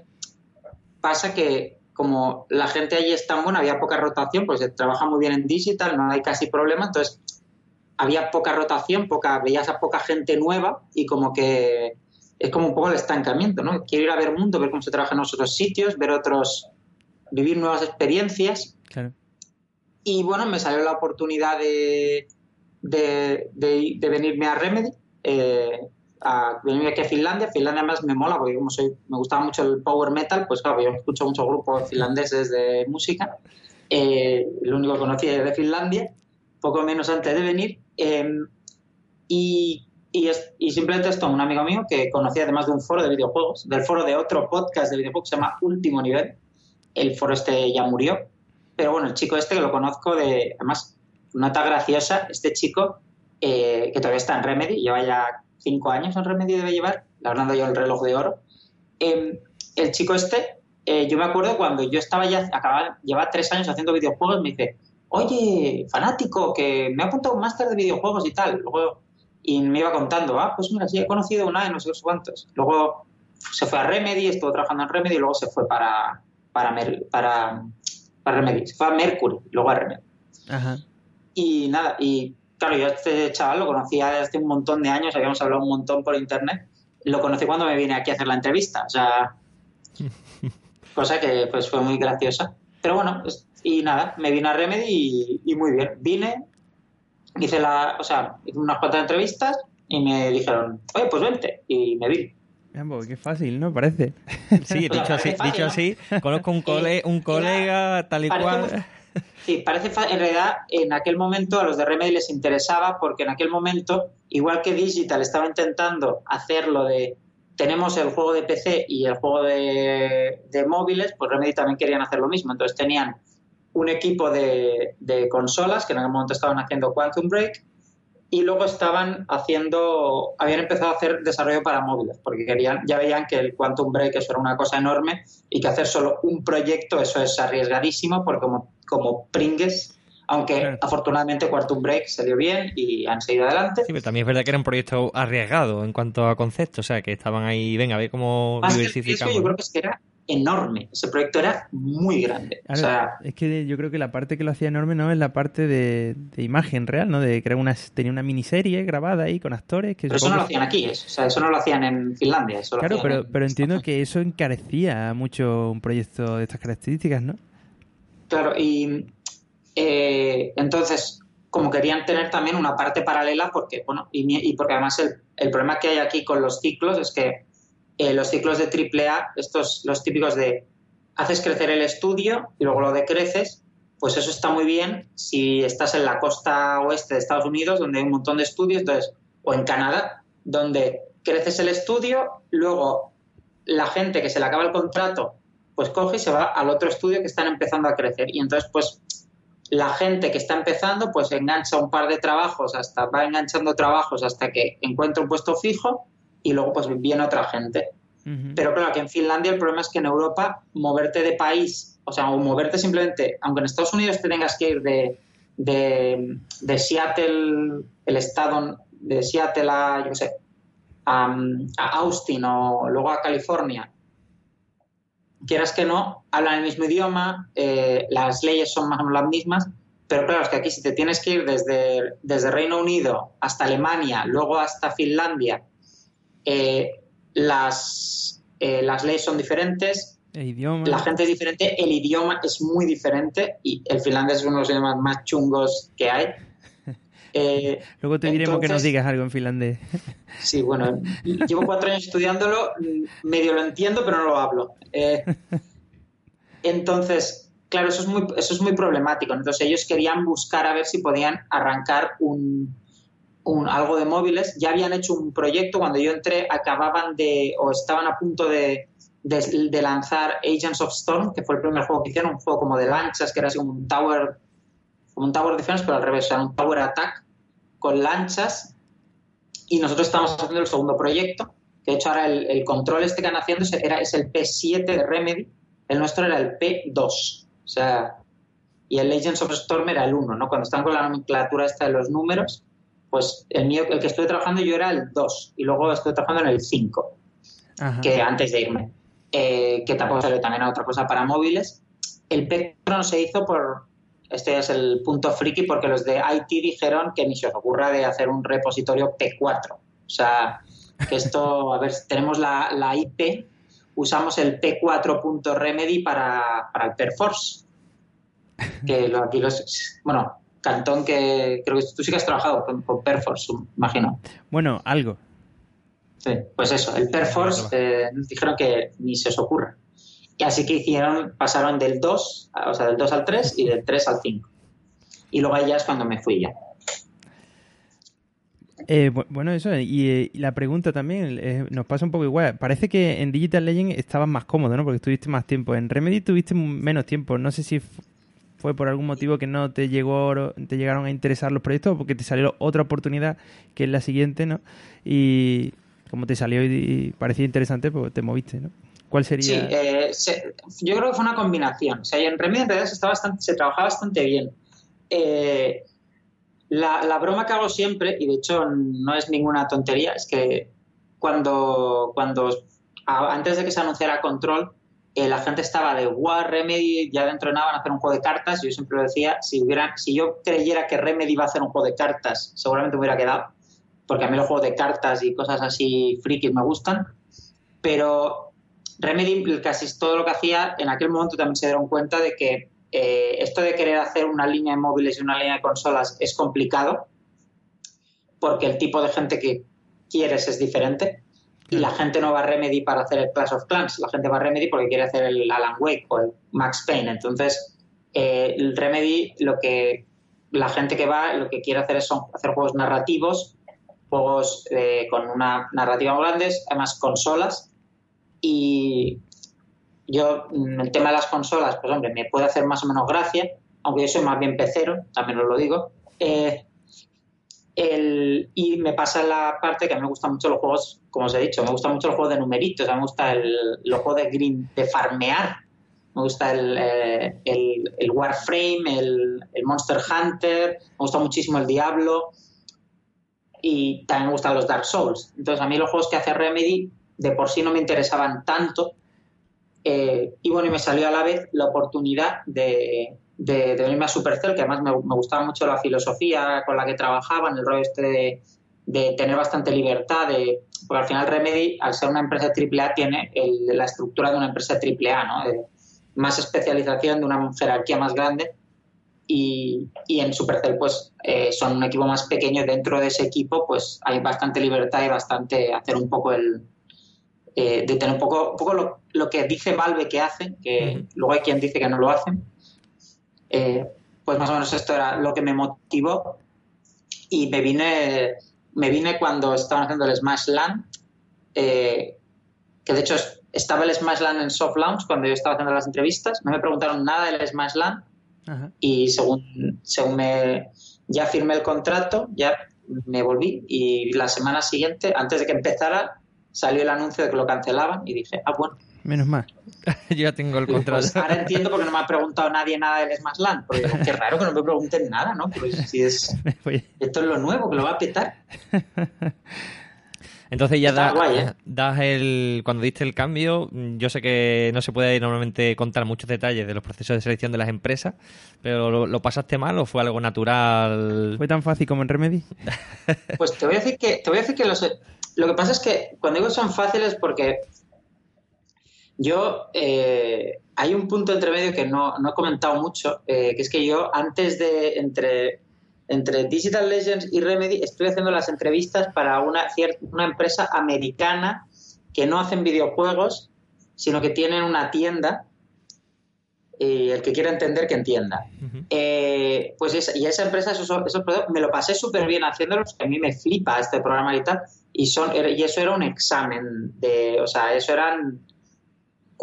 pasa que como la gente allí es tan buena, había poca rotación, pues se trabaja muy bien en digital, no hay casi problema, entonces había poca rotación, poca, veías a poca gente nueva y como que es como un poco el estancamiento, ¿no? Quiero ir a ver mundo, ver cómo se trabaja en otros sitios, ver otros, vivir nuevas experiencias. Y bueno, me salió la oportunidad de, de, de, venirme a Remedy, eh, a venirme aquí a Finlandia. Finlandia además me mola porque como soy, me gustaba mucho el power metal, pues claro, yo escucho muchos grupos finlandeses de música. Eh, el único que conocía es de Finlandia, poco menos antes de venir. Em, y, y, y, simplemente esto, un amigo mío que conocía además de un foro de videojuegos, del foro de otro podcast de videojuegos que se llama Último Nivel. El foro este ya murió. Pero bueno, el chico este que lo conozco de, además, nota graciosa, este chico eh, que todavía está en Remedy, lleva ya cinco años en Remedy debe llevar, hablando yo el reloj de oro. Em, el chico este, eh, yo me acuerdo cuando yo estaba ya, acababa, lleva tres años haciendo videojuegos, me dice, oye, fanático, que me ha apuntado un máster de videojuegos y tal. Luego, y me iba contando, ah, pues mira, sí, he conocido una de no sé cuántos. Luego se fue a Remedy, estuvo trabajando en Remedy y luego se fue para, para, para, para Remedy. Se fue a Mercury, luego a Remedy. Ajá. Y nada, y claro, yo a este chaval lo conocía desde hace un montón de años, habíamos hablado un montón por internet. Lo conocí cuando me vine aquí a hacer la entrevista, o sea, cosa que pues fue muy graciosa. Pero bueno, y nada, me vine a Remedy y, muy bien. Vine, hice la, o sea, hice unas cuantas entrevistas y me dijeron, oye, pues vente, y me vine. Qué fácil, ¿no? Parece. Sí, dicho así, dicho así, conozco un, un colega tal y cual. Sí, parece en realidad en aquel momento a los de Remedy les interesaba porque en aquel momento, igual que Digital estaba intentando hacerlo de tenemos el juego de PC y el juego de, móviles, pues Remedy también querían hacer lo mismo. Entonces tenían un equipo de, de consolas que en aquel momento estaban haciendo Quantum Break y luego estaban haciendo, habían empezado a hacer desarrollo para móviles, porque querían, ya veían que el Quantum Break eso era una cosa enorme y que hacer solo un proyecto eso es arriesgadísimo, porque como, como pringues, aunque afortunadamente Quantum Break salió bien y han seguido adelante. Sí, pero también es verdad que era un proyecto arriesgado en cuanto a concepto, o sea, que estaban ahí, venga, a ver cómo diversificamos. yo creo que es que era enorme. Ese proyecto era muy grande. es que yo creo que la parte que lo hacía enorme no es la parte de, imagen real, ¿no? De crear una tenía una miniserie grabada ahí con actores que Pero eso no lo hacían aquí, o sea, eso no lo hacían en Finlandia. claro, pero, pero entiendo que eso encarecía mucho un proyecto de estas características, ¿no? Claro, y eh, entonces como querían tener también una parte paralela porque bueno y, porque además el, el problema que hay aquí con los ciclos es que eh, los ciclos de AAA, estos los típicos de haces crecer el estudio y luego lo decreces, pues eso está muy bien si estás en la costa oeste de Estados Unidos, donde hay un montón de estudios, entonces, o en Canadá, donde creces el estudio, luego la gente que se le acaba el contrato, pues coge y se va al otro estudio que están empezando a crecer. Y entonces, pues, la gente que está empezando, pues engancha un par de trabajos, hasta va enganchando trabajos hasta que encuentra un puesto fijo y luego pues viene otra gente. Pero claro, que en Finlandia el problema es que en Europa moverte de país, o sea, o moverte simplemente, aunque en Estados Unidos te tengas que ir de, de, Seattle, el estado de Seattle a, yo sé, a, Austin o luego a California, quieras que no, hablan el mismo idioma, eh, las leyes son más o menos las mismas, pero claro, es que aquí si te tienes que ir desde, desde Reino Unido hasta Alemania, luego hasta Finlandia, eh, las, eh, las leyes son diferentes, la gente es diferente, el idioma es muy diferente y el finlandés es uno de los idiomas más chungos que hay. Eh, Luego te diremos que nos digas algo en finlandés. Sí, bueno, llevo cuatro años estudiándolo, medio lo entiendo, pero no lo hablo. entonces, claro, eso es, muy, eso es muy problemático. Entonces ellos querían buscar a ver si podían arrancar un, algo de móviles. Ya habían hecho un proyecto cuando yo entré, acababan de, o estaban a punto de, de, lanzar Agents of Storm, que fue el primer juego que hicieron, un juego como de lanchas, que era así como un tower, como un tower defense, pero al revés, era un tower attack con lanchas. Y nosotros estamos haciendo el segundo proyecto, que de hecho ahora el, control este que han haciendo es el P7 de Remedy, el nuestro era el P2. O sea, y el Agents of Storm era el 1, ¿no? Cuando están con la nomenclatura esta de los números, pues el mío, el que estoy trabajando yo era el 2 y luego estoy trabajando en el 5, que antes de irme. eh, que tampoco salió también a otra cosa para móviles. El P4 no se hizo por, este es el punto friki, porque los de IT dijeron que ni se os ocurra de hacer un repositorio P4. O sea, que esto, a ver, tenemos la, la IP, usamos el P4.remedy para, para el Perforce. Que lo, aquí los, bueno, Cantón, que creo que tú sí que has trabajado con, Perforce, imagino. Bueno, algo. Sí, pues eso, el Perforce eh, dijeron que ni se os ocurra. Y así que hicieron, pasaron del 2, o sea, del 2 al 3 y del 3 al 5. Y luego ahí ya es cuando me fui ya. Eh, bueno, eso, eh, y, la pregunta también nos pasa un poco igual. Parece que en Digital Legend estabas más cómodo, ¿no? Porque estuviste más tiempo. En Remedy tuviste menos tiempo. No sé si fue por algún motivo que no te llegó te llegaron a interesar los proyectos o porque te salió otra oportunidad que es la siguiente, ¿no? Y como te salió y, parecía interesante, pues te moviste, ¿no? ¿Cuál sería? Sí, eh, yo creo que fue una combinación. O sea, en Remedy en realidad se, bastante, se trabajaba bastante bien. Eh, la, broma que hago siempre, y de hecho no es ninguna tontería, es que cuando, cuando antes de que se anunciara Control, eh, la gente estaba de wow, Remedy ya dentro de nada van a hacer un juego de cartas. Yo siempre lo decía, si, hubiera, si yo creyera que Remedy iba a hacer un juego de cartas, seguramente me hubiera quedado, porque a mí los juegos de cartas y cosas así frikis me gustan. Pero Remedy, casi todo lo que hacía, en aquel momento también se dieron cuenta de que eh, esto de querer hacer una línea de móviles y una línea de consolas es complicado, porque el tipo de gente que quieres es diferente. Y la gente no va a Remedy para hacer el Clash of Clans, la gente va a Remedy porque quiere hacer el Alan Wake o el Max Payne. Entonces, eh, el Remedy, lo que la gente que va, lo que quiere hacer es hacer juegos narrativos, juegos eh, con una narrativa muy grande, además consolas. Y yo, mm, el tema de las consolas, pues hombre, me puede hacer más o menos gracia, aunque yo soy más bien pecero, también os lo digo. Eh, y me pasa la parte que a mí me gustan mucho los juegos, como os he dicho, me gustan mucho los juegos de numeritos, me gusta el, los juegos de green, de farmear, me gusta el, eh, el, Warframe, el, Monster Hunter, me gusta muchísimo el Diablo y también me gustan los Dark Souls. Entonces a mí los juegos que hace Remedy de por sí no me interesaban tanto eh, y bueno, y me salió a la vez la oportunidad de, de, venirme a Supercell, que además me, gustaba mucho la filosofía con la que trabajaban, el rollo este de, tener bastante libertad, de, porque al final Remedy, al ser una empresa AAA, tiene la estructura de una empresa AAA, ¿no? De más especialización, de una jerarquía más grande. Y, y en Supercell, pues, eh, son un equipo más pequeño. Dentro de ese equipo, pues, hay bastante libertad y bastante hacer un poco el, eh, de tener un poco, un poco lo, lo, que dice Valve que hacen, que luego hay quien dice que no lo hacen. Eh, pues más o menos esto era lo que me motivó. Y me vine, me vine cuando estaban haciendo el Smash Land, eh, que de hecho estaba el Smash Land en Soft Launch cuando yo estaba haciendo las entrevistas, no me preguntaron nada del Smash Land y según, según me, ya firmé el contrato, ya me volví. Y la semana siguiente, antes de que empezara, salió el anuncio de que lo cancelaban y dije, ah, bueno. Menos mal. Yo ya tengo el pues contrato. ahora entiendo porque no me ha preguntado nadie nada del Smashland. Porque qué raro que no me pregunten nada, ¿no? si es, esto es lo nuevo, que lo va a petar. Entonces ya ¿eh? das el cuando diste el cambio, yo sé que no se puede normalmente contar muchos detalles de los procesos de selección de las empresas, pero ¿lo, pasaste mal o fue algo natural? ¿Fue tan fácil como en Remedy? Pues te voy a decir que te voy a decir que los, lo que pasa es que cuando digo son fáciles porque yo eh, hay un punto entre medio que no, he comentado mucho, eh, que es que yo antes de entre entre Digital Legends y Remedy estoy haciendo las entrevistas para una, una empresa americana que no hacen videojuegos, sino que tienen una tienda y el que quiera entender que entienda. Eh, pues y esa empresa, esos, esos me lo pasé súper bien haciéndolos, que a mí me flipa este programa y tal, y, son, y eso era un examen, de, o sea, eso eran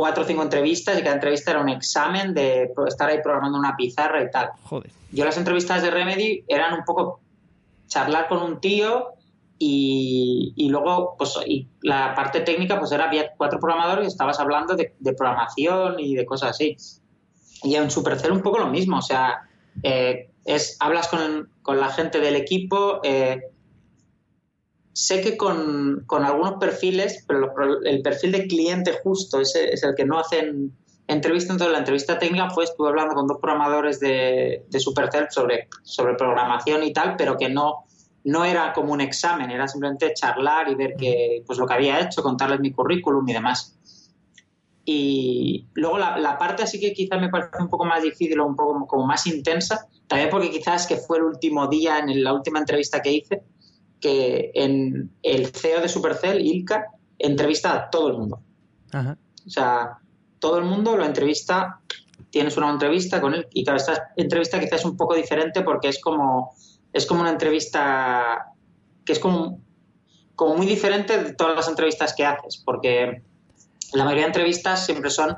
cuatro o cinco entrevistas y cada entrevista era un examen de estar ahí programando una pizarra y tal. Joder. Yo las entrevistas de Remedy eran un poco charlar con un tío y, y luego pues y la parte técnica pues era había cuatro programadores y estabas hablando de, programación y de cosas así. Y en Supercell un poco lo mismo, o sea, eh, es hablas con, con, la gente del equipo, eh, sé que con, algunos perfiles, pero el perfil de cliente justo es, es el que no hacen entrevista. Entonces, la entrevista técnica fue, estuve hablando con dos programadores de, de Supercell sobre, sobre programación y tal, pero que no, no era como un examen, era simplemente charlar y ver que, pues, lo que había hecho, contarles mi currículum y demás. Y luego la, parte así que quizás me parece un poco más difícil o un poco como más intensa, también porque quizás que fue el último día en la última entrevista que hice, que en el CEO de Supercell, Ilka, entrevista a todo el mundo. O sea, todo el mundo lo entrevista, tienes una entrevista con él y claro, esta entrevista quizás es un poco diferente porque es como, es como una entrevista que es como, como muy diferente de todas las entrevistas que haces, porque la mayoría de entrevistas siempre son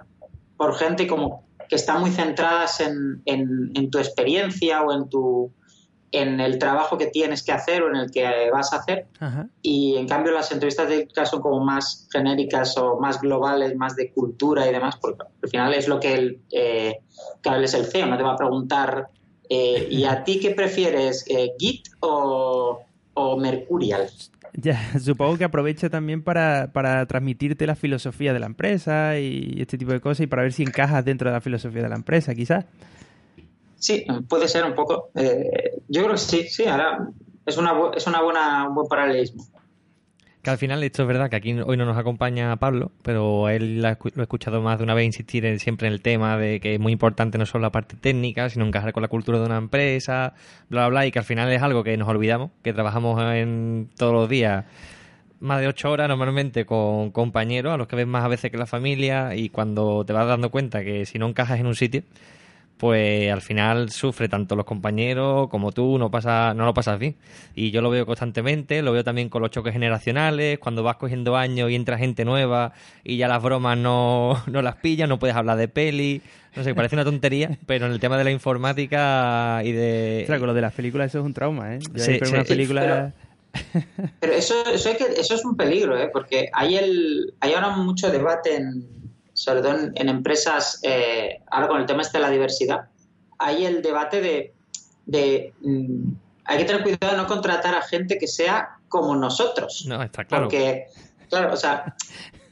por gente como que están muy centradas en, en tu experiencia o en tu en el trabajo que tienes que hacer o en el que vas a hacer. Y en cambio las entrevistas de son como más genéricas o más globales, más de cultura y demás, porque al final es lo que el, eh, es el CEO, no te va a preguntar, eh, ¿y a ti qué prefieres, eh, Git o, o, Mercurial? Ya, supongo que aprovecha también para, para transmitirte la filosofía de la empresa y este tipo de cosas y para ver si encajas dentro de la filosofía de la empresa, quizás. Sí, puede ser un poco. Eh, yo creo que sí, sí, ahora es una, es una buena, un buen paralelismo. Que al final esto es verdad que aquí hoy no nos acompaña Pablo, pero él lo he escuchado más de una vez insistir siempre en el tema de que es muy importante no solo la parte técnica, sino encajar con la cultura de una empresa, bla, bla, bla, y que al final es algo que nos olvidamos, que trabajamos en todos los días más de ocho horas normalmente con compañeros, a los que ves más a veces que la familia, y cuando te vas dando cuenta que si no encajas en un sitio, pues al final sufre tanto los compañeros como tú, no pasa, no lo pasas bien. Y yo lo veo constantemente, lo veo también con los choques generacionales, cuando vas cogiendo años y entra gente nueva y ya las bromas no, no las pillas, no puedes hablar de peli, no sé, parece una tontería, pero en el tema de la informática y de... Claro, con lo de las películas eso es un trauma, ¿eh? sí, Pero, eso, eso, que, eso es un peligro, ¿eh? Porque hay, el, hay ahora mucho debate en sobre todo en, empresas, eh, ahora con el tema este de la diversidad, hay el debate de, mm, hay que tener cuidado de no contratar a gente que sea como nosotros. No, está claro. Porque, claro, o sea,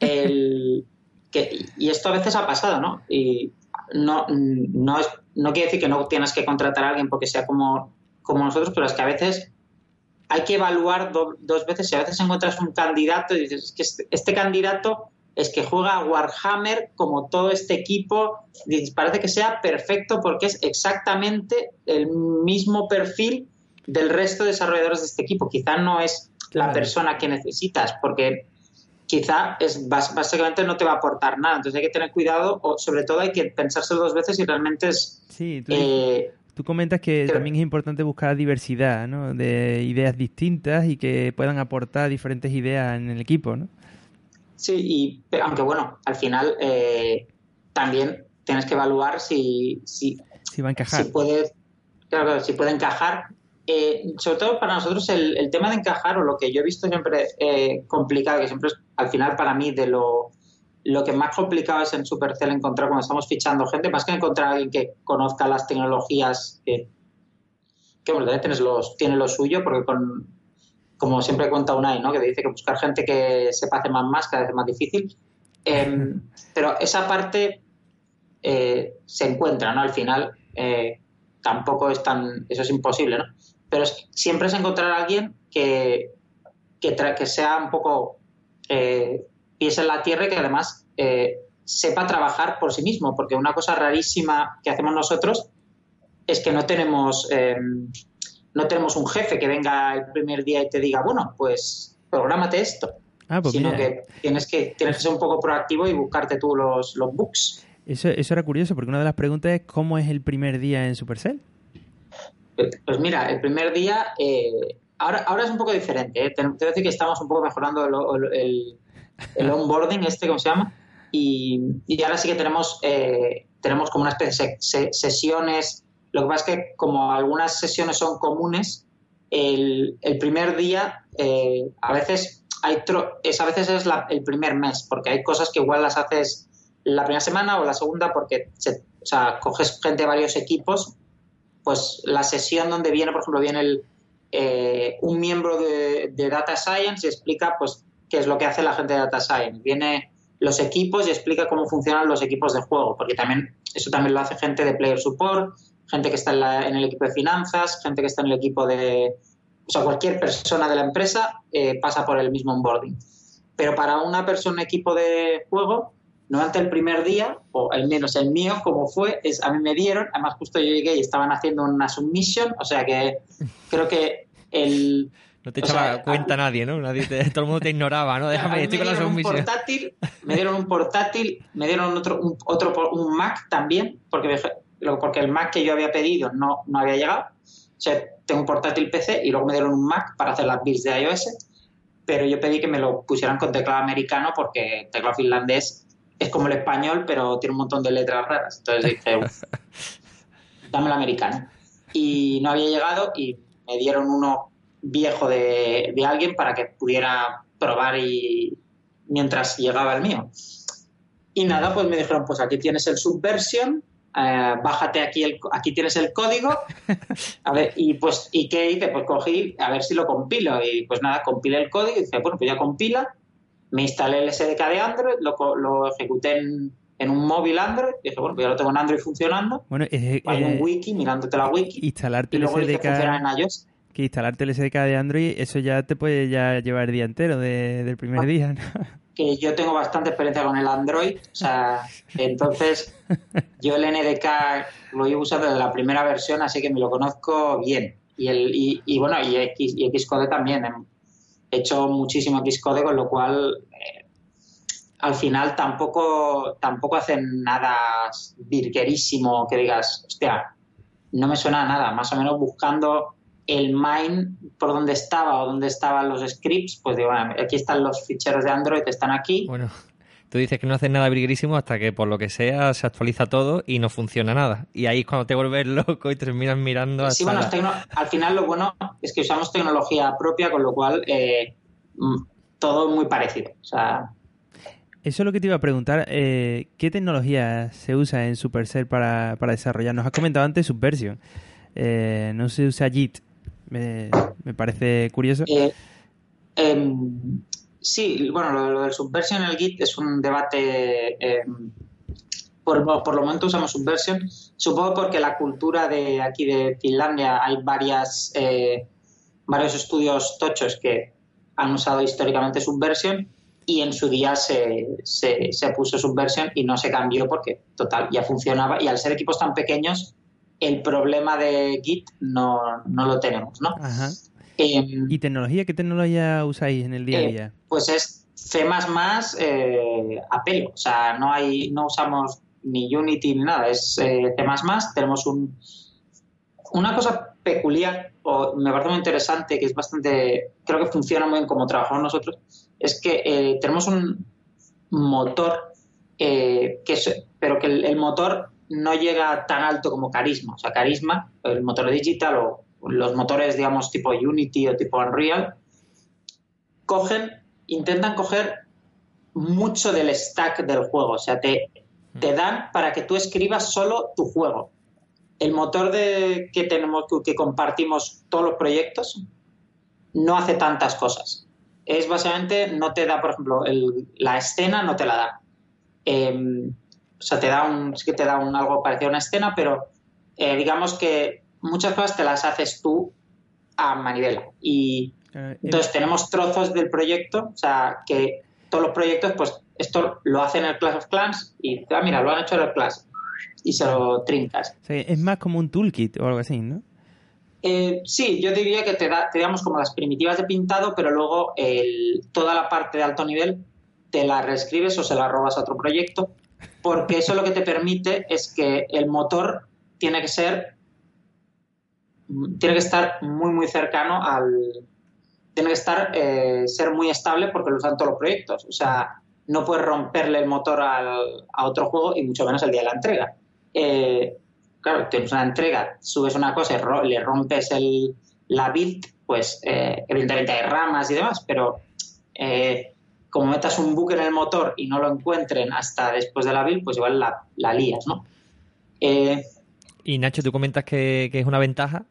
el, que, y esto a veces ha pasado, ¿no? Y no, no, es, no quiere decir que no tienes que contratar a alguien porque sea como, como nosotros, pero es que a veces hay que evaluar dos veces. Si a veces encuentras un candidato y dices, que este, este candidato es que juega Warhammer como todo este equipo. Parece que sea perfecto porque es exactamente el mismo perfil del resto de desarrolladores de este equipo. Quizá no es la persona que necesitas porque quizá es básicamente no te va a aportar nada. Entonces hay que tener cuidado o sobre todo hay que pensárselo dos veces si realmente es... Sí, tú, eh, comentas que también es importante buscar diversidad ¿no? de ideas distintas y que puedan aportar diferentes ideas en el equipo, ¿no? Sí, y, aunque bueno, al final eh, también tienes que evaluar si, si, va a encajar. Si puede, claro, si puede encajar. Eh, sobre todo para nosotros el, el, tema de encajar o lo que yo he visto siempre eh, complicado, que siempre es al final para mí de lo, lo que más complicado es en Supercell encontrar cuando estamos fichando gente, más que encontrar a alguien que conozca las tecnologías que, que bueno, tiene, los, tiene lo suyo, porque con, como siempre cuenta Unai, ¿no? que dice que buscar gente que sepa hacer más más cada vez es más difícil. Em, pero esa parte eh, se encuentra, ¿no? Al final eh, tampoco es tan... Eso es imposible, ¿no? Pero siempre es encontrar a alguien que, que, que sea un poco eh, pies en la tierra y que además sepa trabajar por sí mismo, porque una cosa rarísima que hacemos nosotros es que no tenemos em, no tenemos un jefe que venga el primer día y te diga, bueno, pues prográmate esto. Ah, pues sino que tienes, que tienes que ser un poco proactivo y buscarte tú los, los bugs. Eso, eso era curioso, porque una de las preguntas es ¿cómo es el primer día en Supercell? Pues, pues mira, el primer día, eh, ahora, ahora es un poco diferente. ¿eh? Te, que decir que estamos un poco mejorando el, el, onboarding, este, ¿cómo se llama? Y, y ahora sí que tenemos, eh, tenemos como una especie de sesiones lo que pasa es que como algunas sesiones son comunes, el, primer día eh, a veces hay es a veces es el primer mes, porque hay cosas que igual las haces la primera semana o la segunda porque o sea, coges gente de varios equipos, pues la sesión donde viene, por ejemplo, viene el, eh, un miembro de, Data Science y explica pues qué es lo que hace la gente de Data Science. Viene los equipos y explica cómo funcionan los equipos de juego, porque también eso también lo hace gente de Player Support, gente que está en, el equipo de finanzas, gente que está en el equipo de... O sea, cualquier persona de la empresa eh, pasa por el mismo onboarding. Pero para una persona equipo de juego, durante el primer día, o al menos el mío, como fue, es a mí me dieron, además justo yo llegué y estaban haciendo una submission, o sea que creo que el... No te echaba cuenta nadie, ¿no? Nadie todo el mundo te ignoraba, ¿no? Déjame, estoy con la submission. Un portátil, me dieron un portátil, me dieron otro, un, otro, un Mac también, porque, porque el Mac que yo había pedido no, no había llegado. O sea, tengo un portátil PC y luego me dieron un Mac para hacer las builds de iOS pero yo pedí que me lo pusieran con teclado americano porque teclado finlandés es como el español, pero tiene un montón de letras raras. Entonces dije, dame el americano. Y no había llegado y me dieron uno viejo de, alguien para que pudiera probar y mientras llegaba el mío. Y nada, pues me dijeron, pues aquí tienes el Subversion, eh, bájate aquí, el, aquí tienes el código. A ver, y pues, ¿y qué hice? Pues cogí, a ver si lo compilo. Y pues nada, compilé el código y dije, bueno, pues ya compila. Me instalé el SDK de Android, lo, lo ejecuté en, en, un móvil Android. Y dije, bueno, pues ya lo tengo en Android funcionando. Bueno, eh, Hay un wiki, mirándote la wiki. Instalarte y luego el SDK. en iOS que instalarte el SDK de Android, eso ya te puede ya llevar el día entero del primer ah. día. ¿no? Que yo tengo bastante experiencia con el Android, o sea, entonces yo el NDK lo he usado desde la primera versión, así que me lo conozco bien. Y, el, y, bueno, y, X, y Xcode también. He hecho muchísimo Xcode, con lo cual eh, al final tampoco, tampoco hacen nada virguerísimo que digas, hostia, no me suena a nada. Más o menos buscando el mine por donde estaba o donde estaban los scripts, pues digo, aquí están los ficheros de Android, están aquí. Bueno, tú dices que no haces nada briguerísimo hasta que por lo que sea se actualiza todo y no funciona nada. Y ahí es cuando te vuelves loco y te terminas mirando hasta Sí, bueno, al final lo bueno es que usamos tecnología propia, con lo cual eh, mm, todo muy parecido. O sea... Eso es lo que te iba a preguntar. Eh, ¿Qué tecnología se usa en Supercell para, para desarrollar? Nos has comentado antes Subversion. Eh, no se usa JIT. Me, parece curioso. Eh, em, sí, bueno, lo, del Subversion en el Git es un debate. Em, por, por, lo momento usamos Subversion. Supongo porque la cultura de aquí de Finlandia hay varias eh, varios estudios tochos que han usado históricamente Subversion y en su día se, se, se, puso Subversion y no se cambió porque, total, ya funcionaba. Y al ser equipos tan pequeños, el problema de Git no, lo tenemos, ¿no? Em, ¿Y tecnología? ¿Qué tecnología usáis en el día a eh, día? pues es C++ eh, a pelo, o sea, no hay, no usamos ni Unity ni nada, es eh, C++, tenemos un, una cosa peculiar, o me parece muy interesante, que es bastante, creo que funciona muy bien como trabajamos nosotros, es que eh, tenemos un motor, que pero que el motor no llega tan alto como Carisma. O sea, Carisma, el motor digital o los motores, digamos, tipo Unity o tipo Unreal, cogen, intentan coger mucho del stack del juego. O sea, te, te dan para que tú escribas solo tu juego. El motor de, que tenemos, que compartimos todos los proyectos, no hace tantas cosas. Es básicamente, no te da, por ejemplo, la escena no te la da. Em, o sea, te da un, sí que te da un algo parecido a una escena, pero eh, digamos que muchas cosas te las haces tú a manivela. Y eh, entonces tenemos trozos del proyecto, o sea, que todos los proyectos, pues esto lo hacen en el Clash of Clans y, ah, mira, lo han hecho en el Clash y se lo trincas. es más como un toolkit o algo así, ¿no? Eh, sí, yo diría que te, da, te damos como las primitivas de pintado, pero luego el, toda la parte de alto nivel te la reescribes o se la robas a otro proyecto porque eso lo que te permite es que el motor tiene que ser tiene que estar muy muy cercano al tiene que estar eh, ser muy estable porque lo usan todos los proyectos. O sea no puedes romperle el motor al, a otro juego y mucho menos el día de la entrega. Eh, claro tienes una entrega subes una cosa y le rompes el, la build pues eh, evidentemente hay ramas y demás pero como metas un bug en el motor y no lo encuentren hasta después de la build, pues igual la, la lías, ¿no? Eh, y Nacho, tú comentas que, es una ventaja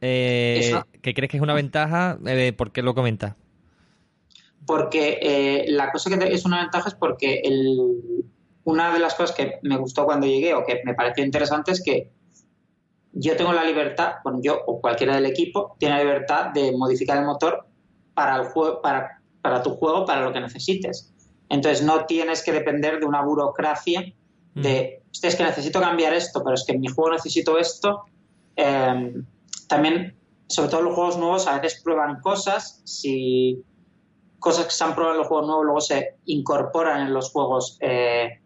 Eh, ¿Qué crees que es una ventaja? Eh, ¿Por qué lo comentas? Porque eh, la cosa que es una ventaja es porque el, una de las cosas que me gustó cuando llegué o que me pareció interesante es que yo tengo la libertad, bueno, yo o cualquiera del equipo tiene la libertad de modificar el motor para el juego, para, para tu juego, para lo que necesites. Entonces no tienes que depender de una burocracia de, es que necesito cambiar esto, pero es que en mi juego necesito esto. Em, también, sobre todo los juegos nuevos, a veces prueban cosas, si cosas que se han probado en los juegos nuevos luego se incorporan en los juegos eh,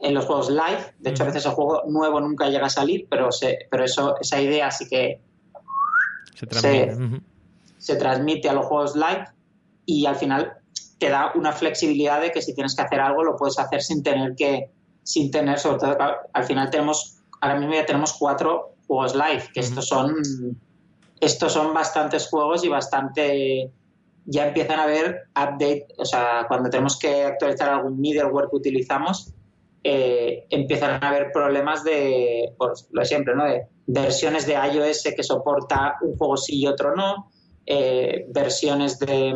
en los juegos live. De hecho, a veces el juego nuevo nunca llega a salir, pero se, pero eso, esa idea sí que se transmite. se transmite a los juegos live y al final te da una flexibilidad de que si tienes que hacer algo lo puedes hacer sin tener que sin tener, sobre todo, al final tenemos, ahora mismo ya tenemos cuatro juegos live, que estos son, estos son bastantes juegos y bastante, ya empiezan a haber update, o sea, cuando tenemos que actualizar algún middleware que utilizamos, eh, empiezan a haber problemas de, pues lo de siempre, ¿no? De versiones de iOS que soporta un juego sí y otro no, eh, versiones de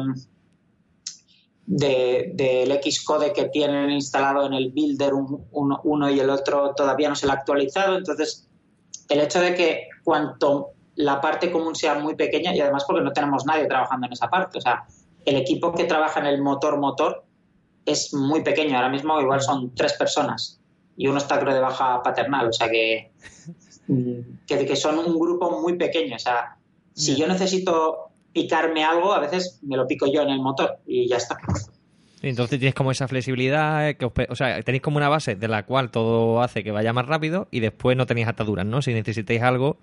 del de, Xcode que tienen instalado en el Builder uno y el otro todavía no se lo ha actualizado. Entonces, el hecho de que cuanto la parte común sea muy pequeña y además porque no tenemos nadie trabajando en esa parte, o sea, el equipo que trabaja en el motor motor es muy pequeño, ahora mismo igual son tres personas y uno está creo de baja paternal, o sea que, que, que son un grupo muy pequeño, o sea, si yo necesito picarme algo, a veces me lo pico yo en el motor y ya está. Entonces tienes como esa flexibilidad, que o sea, tenéis como una base de la cual todo hace que vaya más rápido y después no tenéis ataduras, ¿no? Si necesitáis algo,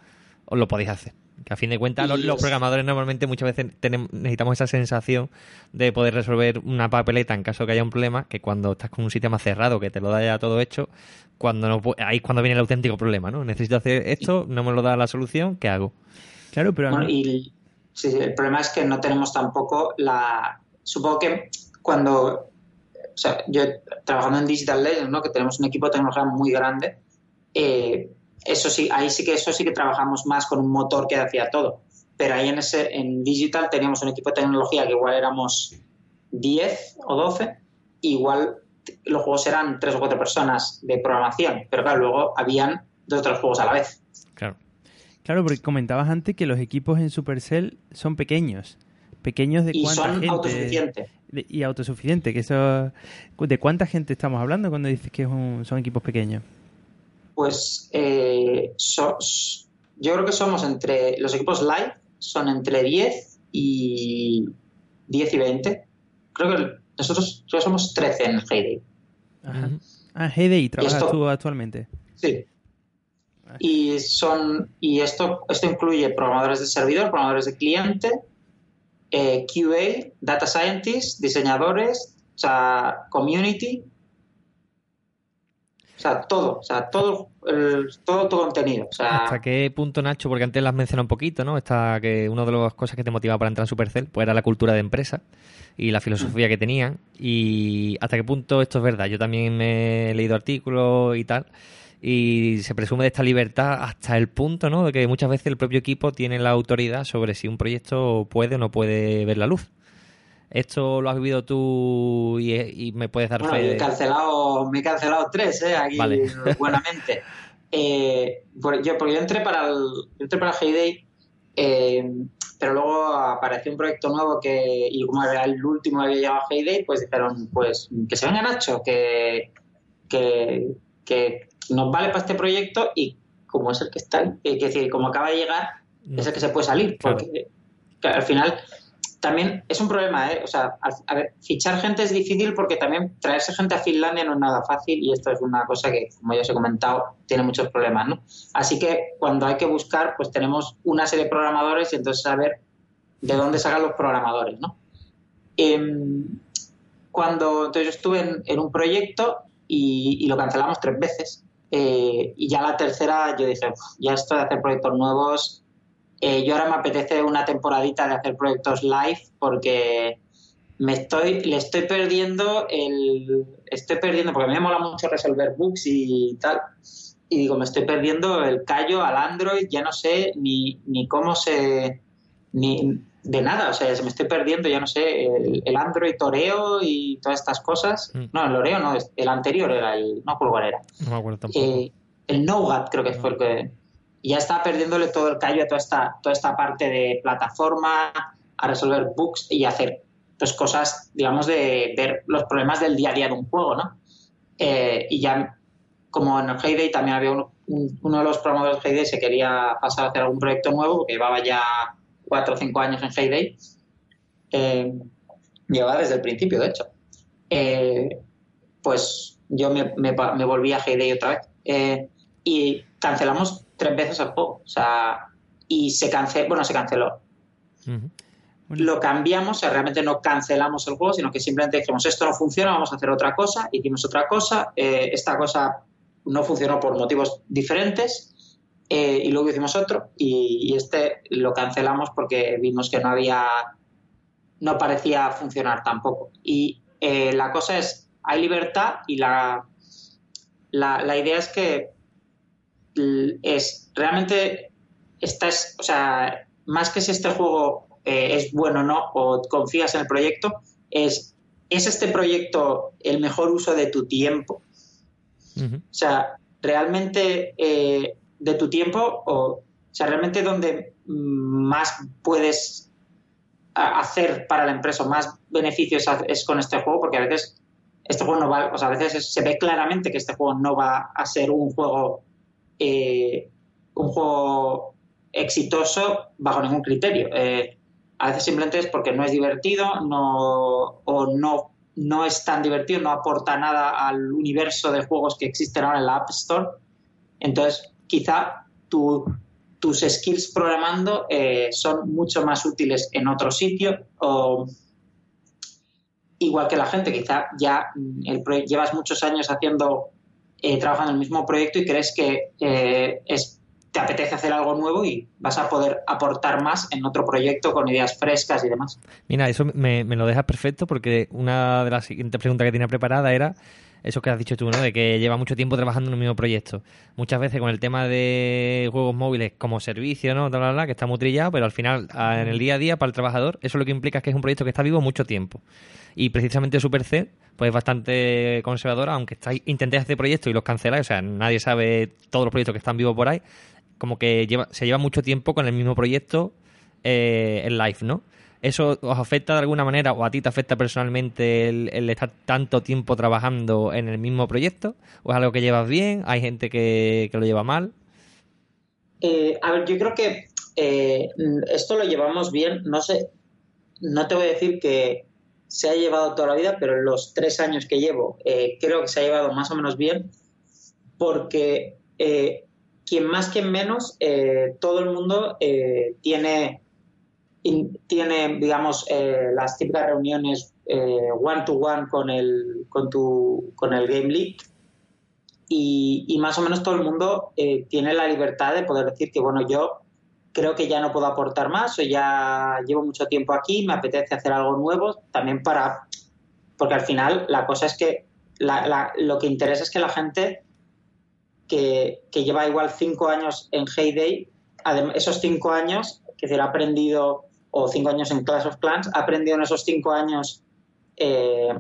os lo podéis hacer. Que a fin de cuentas los, programadores normalmente muchas veces necesitamos esa sensación de poder resolver una papeleta en caso de que haya un problema, que cuando estás con un sistema cerrado que te lo da ya todo hecho, cuando no, ahí es cuando viene el auténtico problema, ¿no? Necesito hacer esto, no me lo da la solución, ¿qué hago? Claro, pero... Sí, el problema es que no tenemos tampoco la... Supongo que cuando... Yo trabajando en Digital Legends, ¿no? que tenemos un equipo de tecnología muy grande, eh, eso sí, ahí sí que eso sí que trabajamos más con un motor que hacía todo. Pero ahí en ese en Digital teníamos un equipo de tecnología que igual éramos 10 o 12, igual los juegos eran tres o cuatro personas de programación, pero claro, luego habían dos o tres juegos a la vez. Claro. Claro, porque comentabas antes que los equipos en Supercell son pequeños. Pequeños de y cuánta son gente. Autosuficientes. y autosuficiente, que eso. ¿De cuánta gente estamos hablando cuando dices que son equipos pequeños? Pues eh, yo creo que somos entre. Los equipos live son entre 10 y 10 y 20. Creo que nosotros ya somos 13 en Heyday. Ajá. Ah, Heyday, ¿trabajas tú actualmente? Sí. Y son y esto, esto incluye programadores de servidor, programadores de cliente, eh, QA, data scientists, diseñadores, o sea, community, o sea, todo, o sea, todo, todo tu contenido. ¿Hasta qué punto, Nacho? Porque antes lo has mencionado un poquito, ¿no? Esta, que una de las cosas que te motivaba para entrar a Supercell pues era la cultura de empresa y la filosofía que tenían. Y hasta qué punto esto es verdad. Yo también he leído artículos y tal y se presume de esta libertad hasta el punto ¿no? de que muchas veces el propio equipo tiene la autoridad sobre si un proyecto puede o no puede ver la luz. ¿Esto lo has vivido tú y, me puedes dar bueno, fe? Me he cancelado, me he cancelado tres, ¿eh? Aquí, buenamente. Eh, yo, porque yo entré para el, entré para Heyday, eh, pero luego apareció un proyecto nuevo que, y como era el último que había llegado a Heyday, pues dijeron, pues que se venga Nacho, que, que, que nos vale para este proyecto y como es el que está, es decir, como acaba de llegar, es el que se puede salir. Porque al final también es un problema, ¿eh? O sea, a, ver, fichar gente es difícil porque también traerse gente a Finlandia no es nada fácil y esto es una cosa que, como ya os he comentado, tiene muchos problemas, ¿no? Así que cuando hay que buscar, pues tenemos una serie de programadores y entonces saber de dónde sacan los programadores, ¿no? Em, cuando entonces yo estuve en, un proyecto y, lo cancelamos tres veces eh, y ya la tercera yo dije, ya esto de hacer proyectos nuevos, eh, yo ahora me apetece una temporadita de hacer proyectos live porque me estoy, le estoy perdiendo el, estoy perdiendo, porque me mola mucho resolver bugs y tal, y digo, me estoy perdiendo el callo al Android, ya no sé ni, ni cómo se... ni de nada, o sea, se me estoy perdiendo, ya no sé, el, Android Oreo y todas estas cosas. Mm. No, el Oreo no, el anterior era el... no cuál era. No me acuerdo tampoco. Eh, el Nougat creo que fue el que... Y ya estaba perdiéndole todo el callo a toda esta, toda esta parte de plataforma, a resolver bugs y hacer pues cosas, digamos, de ver los problemas del día a día de un juego, ¿no? Eh, y ya como en el Heyday también había uno, de los promotores de Heyday se quería pasar a hacer algún proyecto nuevo, que llevaba ya cuatro o cinco años en Heyday. Eh, llevaba desde el principio, de hecho. Eh, pues yo me, me, volví a Heyday otra vez. Eh, y cancelamos tres veces el juego. O sea, y se canceló, bueno, se canceló. Lo cambiamos, o sea, realmente no cancelamos el juego, sino que simplemente dijimos, esto no funciona, vamos a hacer otra cosa, hicimos otra cosa, esta cosa no funcionó por motivos diferentes eh, y luego hicimos otro y, este lo cancelamos porque vimos que no había, no parecía funcionar tampoco. Y eh, la cosa es, hay libertad y la, la, idea es que es realmente esta es, o sea, más que si este juego eh, es bueno o no, o confías en el proyecto, es, ¿es este proyecto el mejor uso de tu tiempo? O sea, realmente eh, de tu tiempo, o, sea, realmente donde más puedes hacer para la empresa, más beneficios es con este juego, porque a veces este juego no va, o sea, a veces se ve claramente que este juego no va a ser un juego eh, un juego exitoso bajo ningún criterio. Eh, a veces simplemente es porque no es divertido no, o no no es tan divertido, no aporta nada al universo de juegos que existen ahora en la App Store. Entonces, quizá tus skills programando eh, son mucho más útiles en otro sitio o igual que la gente, quizá ya el llevas muchos años haciendo, eh, trabajando en el mismo proyecto y crees que eh, es te apetece hacer algo nuevo y vas a poder aportar más en otro proyecto con ideas frescas y demás. Mira, eso me, lo dejas perfecto porque una de las siguientes preguntas que tenía preparada era eso que has dicho tú, ¿no? De que lleva mucho tiempo trabajando en un mismo proyecto. Muchas veces con el tema de juegos móviles como servicio, ¿no? que está muy trillado, pero al final, en el día a día, para el trabajador, eso lo que implica es que es un proyecto que está vivo mucho tiempo. Y precisamente Supercell, pues es bastante conservadora, aunque estáis, intentéis hacer proyectos y los canceláis, o sea, nadie sabe todos los proyectos que están vivos por ahí, como que lleva, se lleva mucho tiempo con el mismo proyecto eh, en live, ¿no? ¿Eso os afecta de alguna manera o a ti te afecta personalmente el, estar tanto tiempo trabajando en el mismo proyecto? ¿O es algo que llevas bien? ¿Hay gente que, lo lleva mal? Eh, a ver, yo creo que eh, esto lo llevamos bien. No sé, no te voy a decir que se ha llevado toda la vida, pero en los tres años que llevo creo que se ha llevado más o menos bien porque quien más, quien menos, eh, todo el mundo eh, tiene, digamos, eh, las típicas reuniones one to one con el, con tu, con el Game League. Y, más o menos todo el mundo tiene la libertad de poder decir que, bueno, yo creo que ya no puedo aportar más o ya llevo mucho tiempo aquí, me apetece hacer algo nuevo, también para... Porque al final la cosa es que lo que interesa es que la gente que, lleva igual cinco años en Heyday, esos cinco años, que decir, ha aprendido, o cinco años en Clash of Clans, ha aprendido en esos cinco años eh,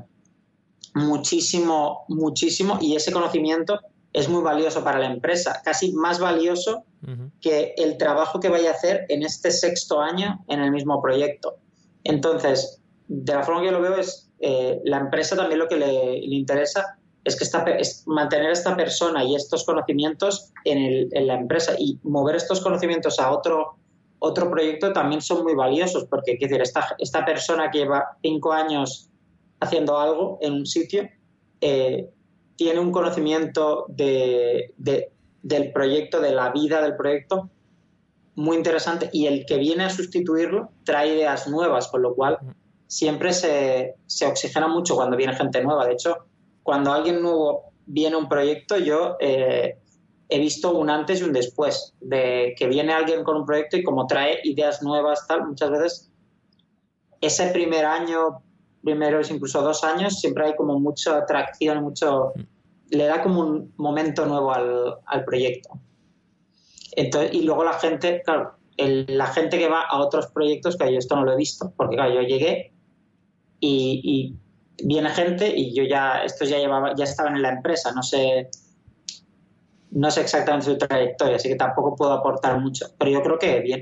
muchísimo, muchísimo, y ese conocimiento es muy valioso para la empresa, casi más valioso que el trabajo que vaya a hacer en este sexto año en el mismo proyecto. Entonces, de la forma que yo lo veo es, eh, la empresa también lo que le interesa es que esta, es mantener a esta persona y estos conocimientos en, el, en, la empresa y mover estos conocimientos a otro, otro proyecto también son muy valiosos, porque decir, esta, esta persona que lleva cinco años haciendo algo en un sitio eh, tiene un conocimiento de, del proyecto, de la vida del proyecto muy interesante y el que viene a sustituirlo trae ideas nuevas, con lo cual siempre se, se oxigena mucho cuando viene gente nueva. De hecho, cuando alguien nuevo viene a un proyecto, yo eh, he visto un antes y un después, de que viene alguien con un proyecto y como trae ideas nuevas, tal, muchas veces ese primer año, primeros incluso dos años, siempre hay como mucha atracción, mucho le da como un momento nuevo al, al proyecto. Entonces, y luego la gente, claro, la gente que va a otros proyectos, que yo esto no lo he visto, porque claro, yo llegué y, viene gente y yo ya, estos ya llevaba, ya estaban en la empresa, no sé, no sé exactamente su trayectoria, así que tampoco puedo aportar mucho, pero yo creo que bien.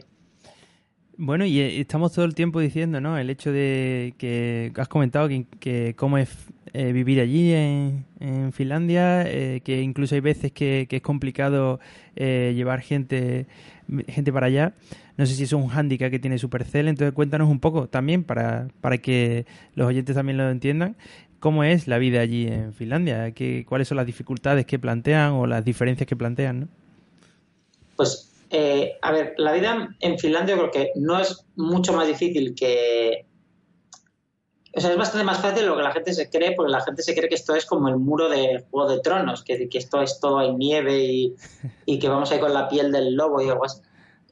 Bueno, y eh, estamos todo el tiempo diciendo, ¿no? El hecho de que has comentado que, cómo es eh, vivir allí en, Finlandia, eh, que incluso hay veces que, es complicado llevar gente, gente para allá. No sé si es un hándicap que tiene Supercell, entonces cuéntanos un poco también para, para que los oyentes también lo entiendan. ¿Cómo es la vida allí en Finlandia? ¿Qué, ¿Cuáles son las dificultades que plantean o las diferencias que plantean? ¿no? Pues eh, a ver, la vida en Finlandia creo que no es mucho más difícil que... O sea, es bastante más fácil lo que la gente se cree, porque la gente se cree que esto es como el muro de Juego de Tronos, que, que esto es todo hay nieve y, que vamos ahí con la piel del lobo y algo así.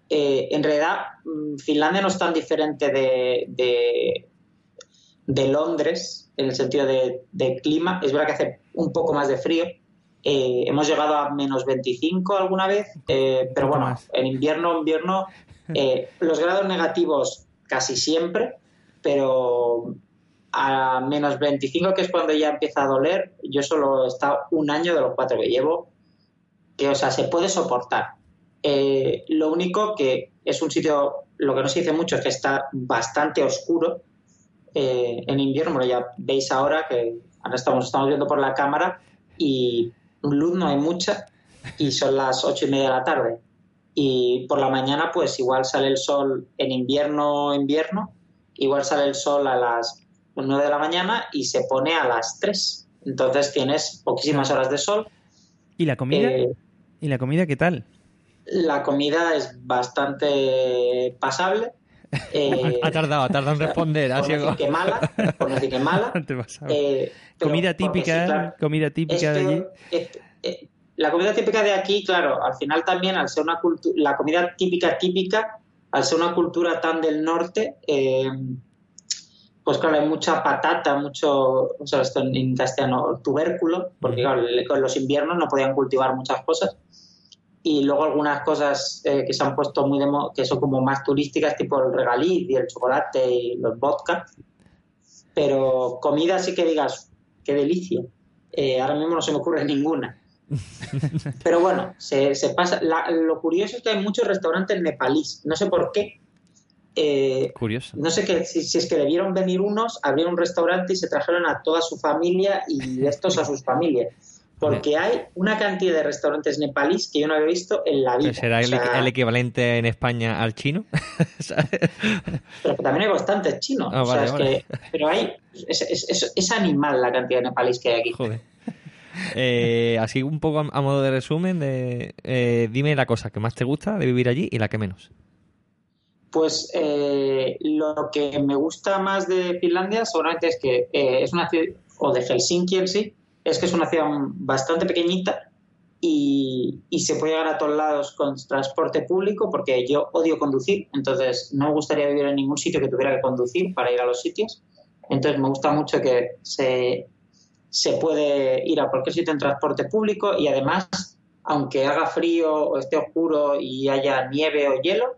Eh, en realidad, mm, Finlandia no es tan diferente de, de, Londres en el sentido de, de, clima. Es verdad que hace un poco más de frío, eh, hemos llegado a menos 25 alguna vez, eh, pero bueno, en invierno, invierno, eh, los grados negativos casi siempre, pero a menos 25, que es cuando ya empieza a doler, yo solo he estado un año de los cuatro que llevo, que, o sea, se puede soportar. lo único que es un sitio, lo que no se dice mucho es que está bastante oscuro en invierno, ya veis ahora que ahora estamos, estamos viendo por la cámara y luz no hay mucha y son las ocho y media de la tarde. Y por la mañana, pues igual sale el sol en invierno, invierno, igual sale el sol a las nueve de la mañana y se pone a las tres. Entonces tienes poquísimas horas de sol. ¿Y la comida? Eh, ¿Y la comida qué tal? La comida es bastante pasable. Eh, ha tardado, ha tardado en responder. Por decir que mala, por decir que mala. Eh, comida típica, comida típica de allí. Eh, la comida típica de aquí, claro, al final también, al ser una cultura, la comida típica típica, al ser una cultura tan del norte, pues claro, hay mucha patata, mucho, o sea, esto en castellano, tubérculo, porque claro, con los inviernos no podían cultivar muchas cosas y luego algunas cosas eh, que se han puesto muy de que son como más turísticas, tipo el regaliz y el chocolate y los vodka. Pero comida sí que digas, qué delicia. Eh, ahora mismo no se me ocurre ninguna. Pero bueno, se, se pasa. lo curioso es que hay muchos restaurantes nepalíes. No sé por qué. Eh, curioso. No sé que, si, si, es que debieron venir unos, abrieron un restaurante y se trajeron a toda su familia y estos a sus familias porque hay una cantidad de restaurantes nepalíes que yo no había visto en la vida. ¿Será el, equivalente en España al chino? pero también hay bastantes chinos. Ah, o sea, es que, pero hay. Es, animal la cantidad de nepalíes que hay aquí. Joder. Eh, así un poco a, modo de resumen, de, eh, dime la cosa que más te gusta de vivir allí y la que menos. Pues eh, lo que me gusta más de Finlandia seguramente es que es una ciudad, o de Helsinki en sí, es que es una ciudad bastante pequeñita y, se puede llegar a todos lados con transporte público porque yo odio conducir, entonces no me gustaría vivir en ningún sitio que tuviera que conducir para ir a los sitios. Entonces me gusta mucho que se, se puede ir a cualquier sitio en transporte público y además, aunque haga frío o esté oscuro y haya nieve o hielo,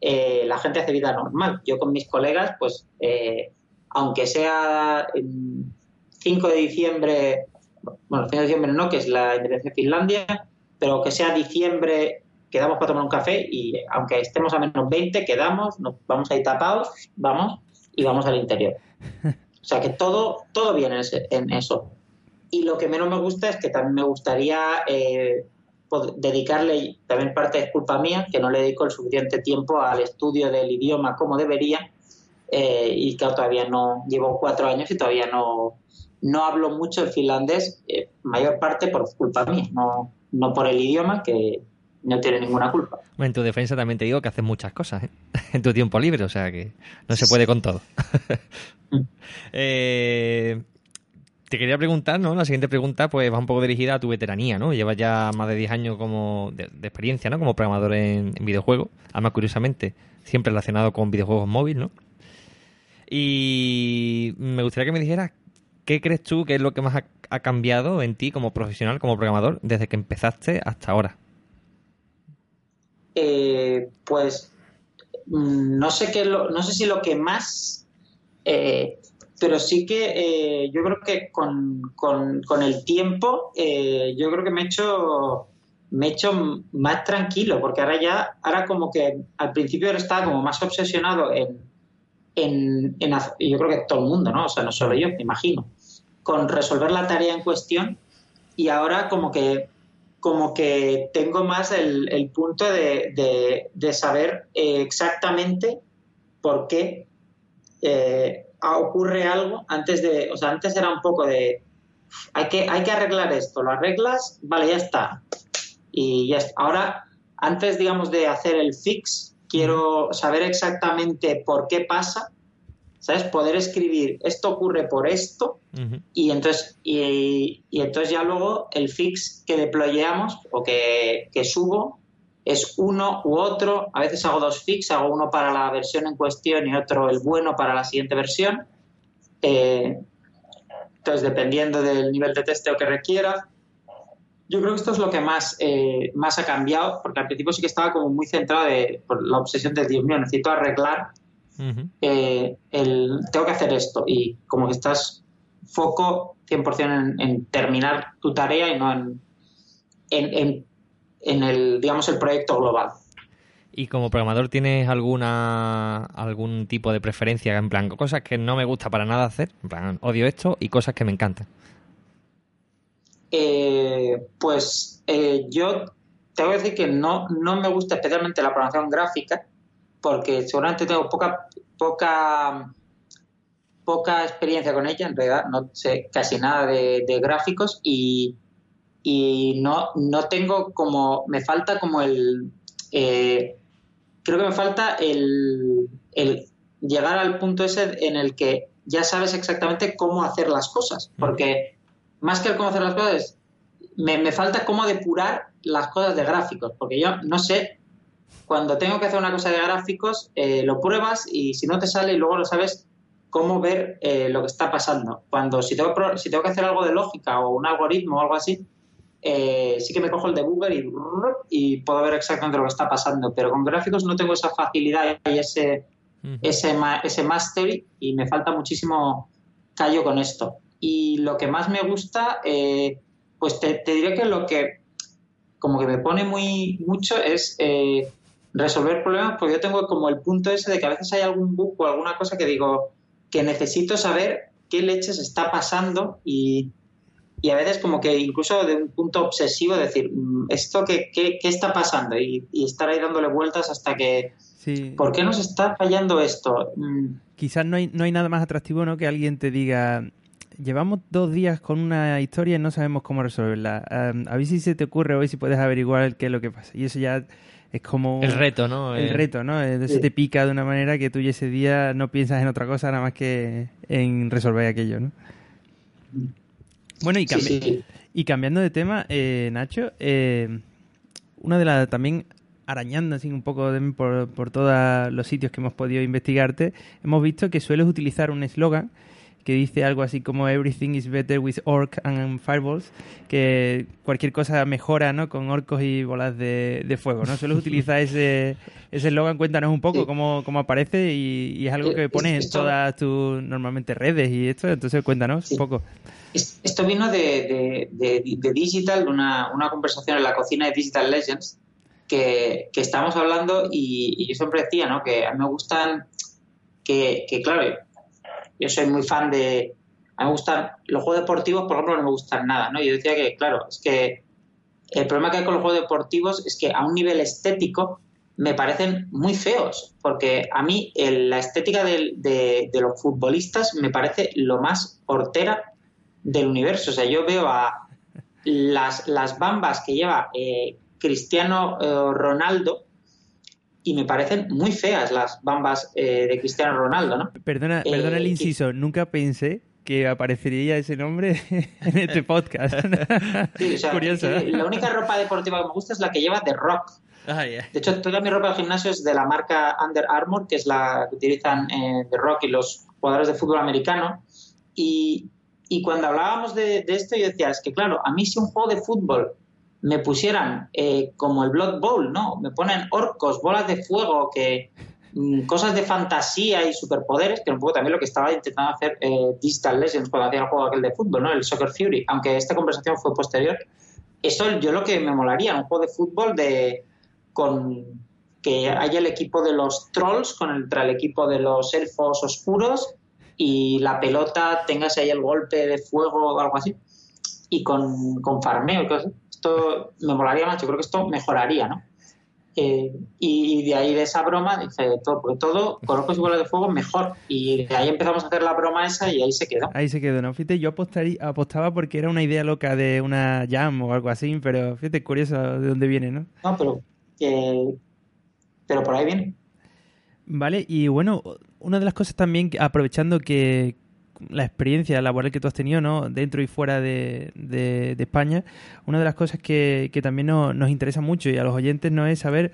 eh, la gente hace vida normal. Yo con mis colegas, pues, eh, aunque sea 5 de diciembre bueno, el fin de diciembre no, que es la independencia de Finlandia, pero que sea diciembre, quedamos para tomar un café y aunque estemos a menos 20, quedamos, nos vamos ahí tapados, vamos y vamos al interior. O sea que todo, todo viene en eso. Y lo que menos me gusta es que también me gustaría eh, dedicarle, también parte es culpa mía, que no le dedico el suficiente tiempo al estudio del idioma como debería. Eh, y que todavía no, llevo cuatro años y todavía no, no hablo mucho el finlandés, eh, mayor parte por culpa mía, no, no por el idioma, que no tiene ninguna culpa. En tu defensa también te digo que haces muchas cosas ¿eh? en tu tiempo libre, o sea que no se puede con todo. Mm. Eh, te quería preguntar, ¿no? La siguiente pregunta pues va un poco dirigida a tu veteranía, ¿no? Llevas ya más de 10 años como de, experiencia, ¿no? Como programador en, en videojuegos, además curiosamente siempre relacionado con videojuegos móviles, ¿no? Y me gustaría que me dijeras ¿qué crees tú que es lo que más ha, cambiado en ti como profesional, como programador, desde que empezaste hasta ahora? Eh, pues mm, no sé qué no sé si lo que más eh, pero sí que eh, yo creo que con, con, el tiempo yo creo que me he hecho me he hecho más tranquilo porque ahora ya ahora como que al principio estaba como más obsesionado en, en, en yo creo que todo el mundo no o sea no solo yo me imagino con resolver la tarea en cuestión y ahora como que como que tengo más el, punto de, saber eh, exactamente por qué eh, ocurre algo antes de, o sea, antes era un poco de, hay que, hay que arreglar esto, lo arreglas, vale, ya está. Y ya está. Ahora, antes, digamos, de hacer el fix, quiero saber exactamente por qué pasa ¿sabes? Poder escribir, esto ocurre por esto, y, entonces, y, entonces ya luego el fix que deployamos o que, subo es uno u otro, a veces hago dos fix, hago uno para la versión en cuestión y otro el bueno para la siguiente versión. Eh, entonces, dependiendo del nivel de testeo que requiera. Yo creo que esto es lo que más, eh, más ha cambiado, porque al principio sí que estaba como muy centrado de, por la obsesión de, Dios mío, necesito arreglar eh, el, tengo que hacer esto y como que estás foco 100% en, terminar tu tarea y no en, en, en, el, digamos, el proyecto global. ¿Y como programador tienes alguna algún tipo de preferencia? En plan, cosas que no me gusta para nada hacer, en plan, odio esto, y cosas que me encantan. Eh, pues eh, yo tengo que decir que no, no me gusta especialmente la programación gráfica, porque seguramente tengo poca, poca, poca experiencia con ella, en realidad no sé casi nada de, gráficos y, y, no, no tengo como, me falta como el, eh, creo que me falta el, el llegar al punto ese en el que ya sabes exactamente cómo hacer las cosas, porque más que el cómo hacer las cosas, me, me falta cómo depurar las cosas de gráficos, porque yo no sé cuando tengo que hacer una cosa de gráficos, eh, lo pruebas y si no te sale, luego lo sabes cómo ver eh, lo que está pasando. Cuando si tengo, si tengo que hacer algo de lógica o un algoritmo o algo así, eh, sí que me cojo el debugger y, y puedo ver exactamente lo que está pasando. Pero con gráficos no tengo esa facilidad y ese, ese, ese mastery y me falta muchísimo callo con esto. Y lo que más me gusta, pues te, te, diré que lo que como que me pone muy mucho es resolver problemas, porque yo tengo como el punto ese de que a veces hay algún bug o alguna cosa que digo que necesito saber qué leches está pasando y, y a veces como que incluso de un punto obsesivo decir, mm, ¿esto qué, qué, qué está pasando? Y, estar ahí dándole vueltas hasta que... ¿Por qué nos está fallando esto? Mm. Quizás no hay, no hay nada más atractivo ¿no? que alguien te diga, llevamos dos días con una historia y no sabemos cómo resolverla. a ver si se te ocurre hoy si puedes averiguar qué es lo que pasa. Y eso ya es como... El reto, ¿no? El eh, reto, ¿no? Se te pica de una manera que tú y ese día no piensas en otra cosa nada más que en resolver aquello, ¿no? Bueno, y, y cambiando de tema, eh, Nacho, eh, una de las también arañando así un poco por, por todos los sitios que hemos podido investigarte, hemos visto que sueles utilizar un eslogan que dice algo así como Everything is better with orc and fireballs, que cualquier cosa mejora ¿no? con orcos y bolas de, fuego. ¿no? Sueles utilizar ese eslogan, cuéntanos un poco cómo, cómo, aparece y, es algo que pones en todas tus normalmente redes y esto, entonces cuéntanos un poco. Esto vino de, de, Digital, una, una conversación en la cocina de Digital Legends, que, que estábamos hablando y, yo siempre decía ¿no? que a mí me gustan que, que claro, yo soy muy fan de... A mí me gustan los juegos deportivos, por ejemplo, no me gustan nada, ¿no? Yo decía que, claro, es que el problema que hay con los juegos deportivos es que a un nivel estético me parecen muy feos, porque a mí la estética de, los futbolistas me parece lo más hortera del universo. O sea, yo veo a las, las bambas que lleva eh, Cristiano eh, Ronaldo y me parecen muy feas las bambas eh, de Cristiano Ronaldo, ¿no? Perdona, perdona el eh, inciso, nunca pensé que aparecería ese nombre en este podcast. sí, o sea, Curioso. la única ropa deportiva que me gusta es la que lleva The Rock. Ah, de hecho, toda mi ropa de gimnasio es de la marca Under Armour, que es la que utilizan eh, The Rock y los jugadores de fútbol americano. Y, Y cuando hablábamos de, esto, yo decía, es que claro, a mí si un juego de fútbol me pusieran eh, como el Blood Bowl, ¿no? Me ponen orcos, bolas de fuego, que mm, cosas de fantasía y superpoderes, que un poco también lo que estaba intentando hacer eh, Digital Legends cuando hacía el juego aquel de fútbol, ¿no? El Soccer Fury, aunque esta conversación fue posterior. Eso yo lo que me molaría, un juego de fútbol de con que haya el equipo de los trolls contra el equipo de los elfos oscuros y la pelota tengas ahí el golpe de fuego o algo así y con, con farmeo y cosas. Esto me molaría más, yo creo que esto mejoraría, ¿no? Eh, y de ahí de esa broma dije todo, porque todo con ojos iguales de fuego mejor. Y de ahí empezamos a hacer la broma esa y ahí se quedó. Ahí se quedó, ¿no? Fíjate, yo apostaría, apostaba porque era una idea loca de una jam o algo así, pero fíjate, curioso de dónde viene, ¿no? No, pero, pero por ahí viene. Vale, y bueno, una de las cosas también, aprovechando que la experiencia laboral que tú has tenido, ¿no? Dentro y fuera de, España, una de las cosas que, que también nos interesa mucho y a los oyentes no es saber,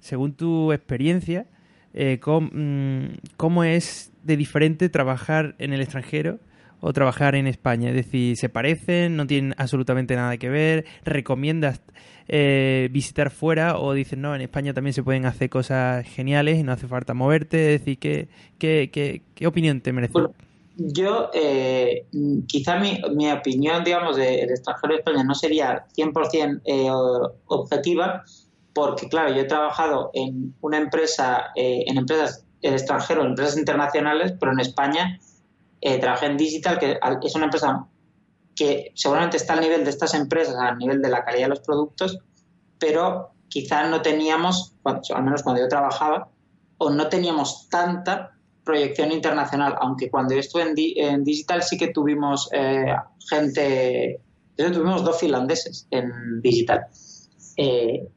según tu experiencia, eh, cómo, mm, cómo, es de diferente trabajar en el extranjero o trabajar en España. Es decir, se parecen, no tienen absolutamente nada que ver, recomiendas eh, visitar fuera o dices, no, en España también se pueden hacer cosas geniales y no hace falta moverte. Es decir, ¿qué, qué, qué, qué opinión te merece? Yo, eh, quizá mi, mi, opinión, digamos, del extranjero de España no sería 100% eh, objetiva, porque, claro, yo he trabajado en una empresa, eh, en empresas el extranjero, en empresas internacionales, pero en España eh, trabajé en Digital, que es una empresa que seguramente está al nivel de estas empresas, al nivel de la calidad de los productos, pero quizás no teníamos, al menos cuando yo trabajaba, o no teníamos tanta proyección internacional, aunque cuando yo estuve en, Digital sí que tuvimos eh, gente, tuvimos dos finlandeses en Digital. Eh,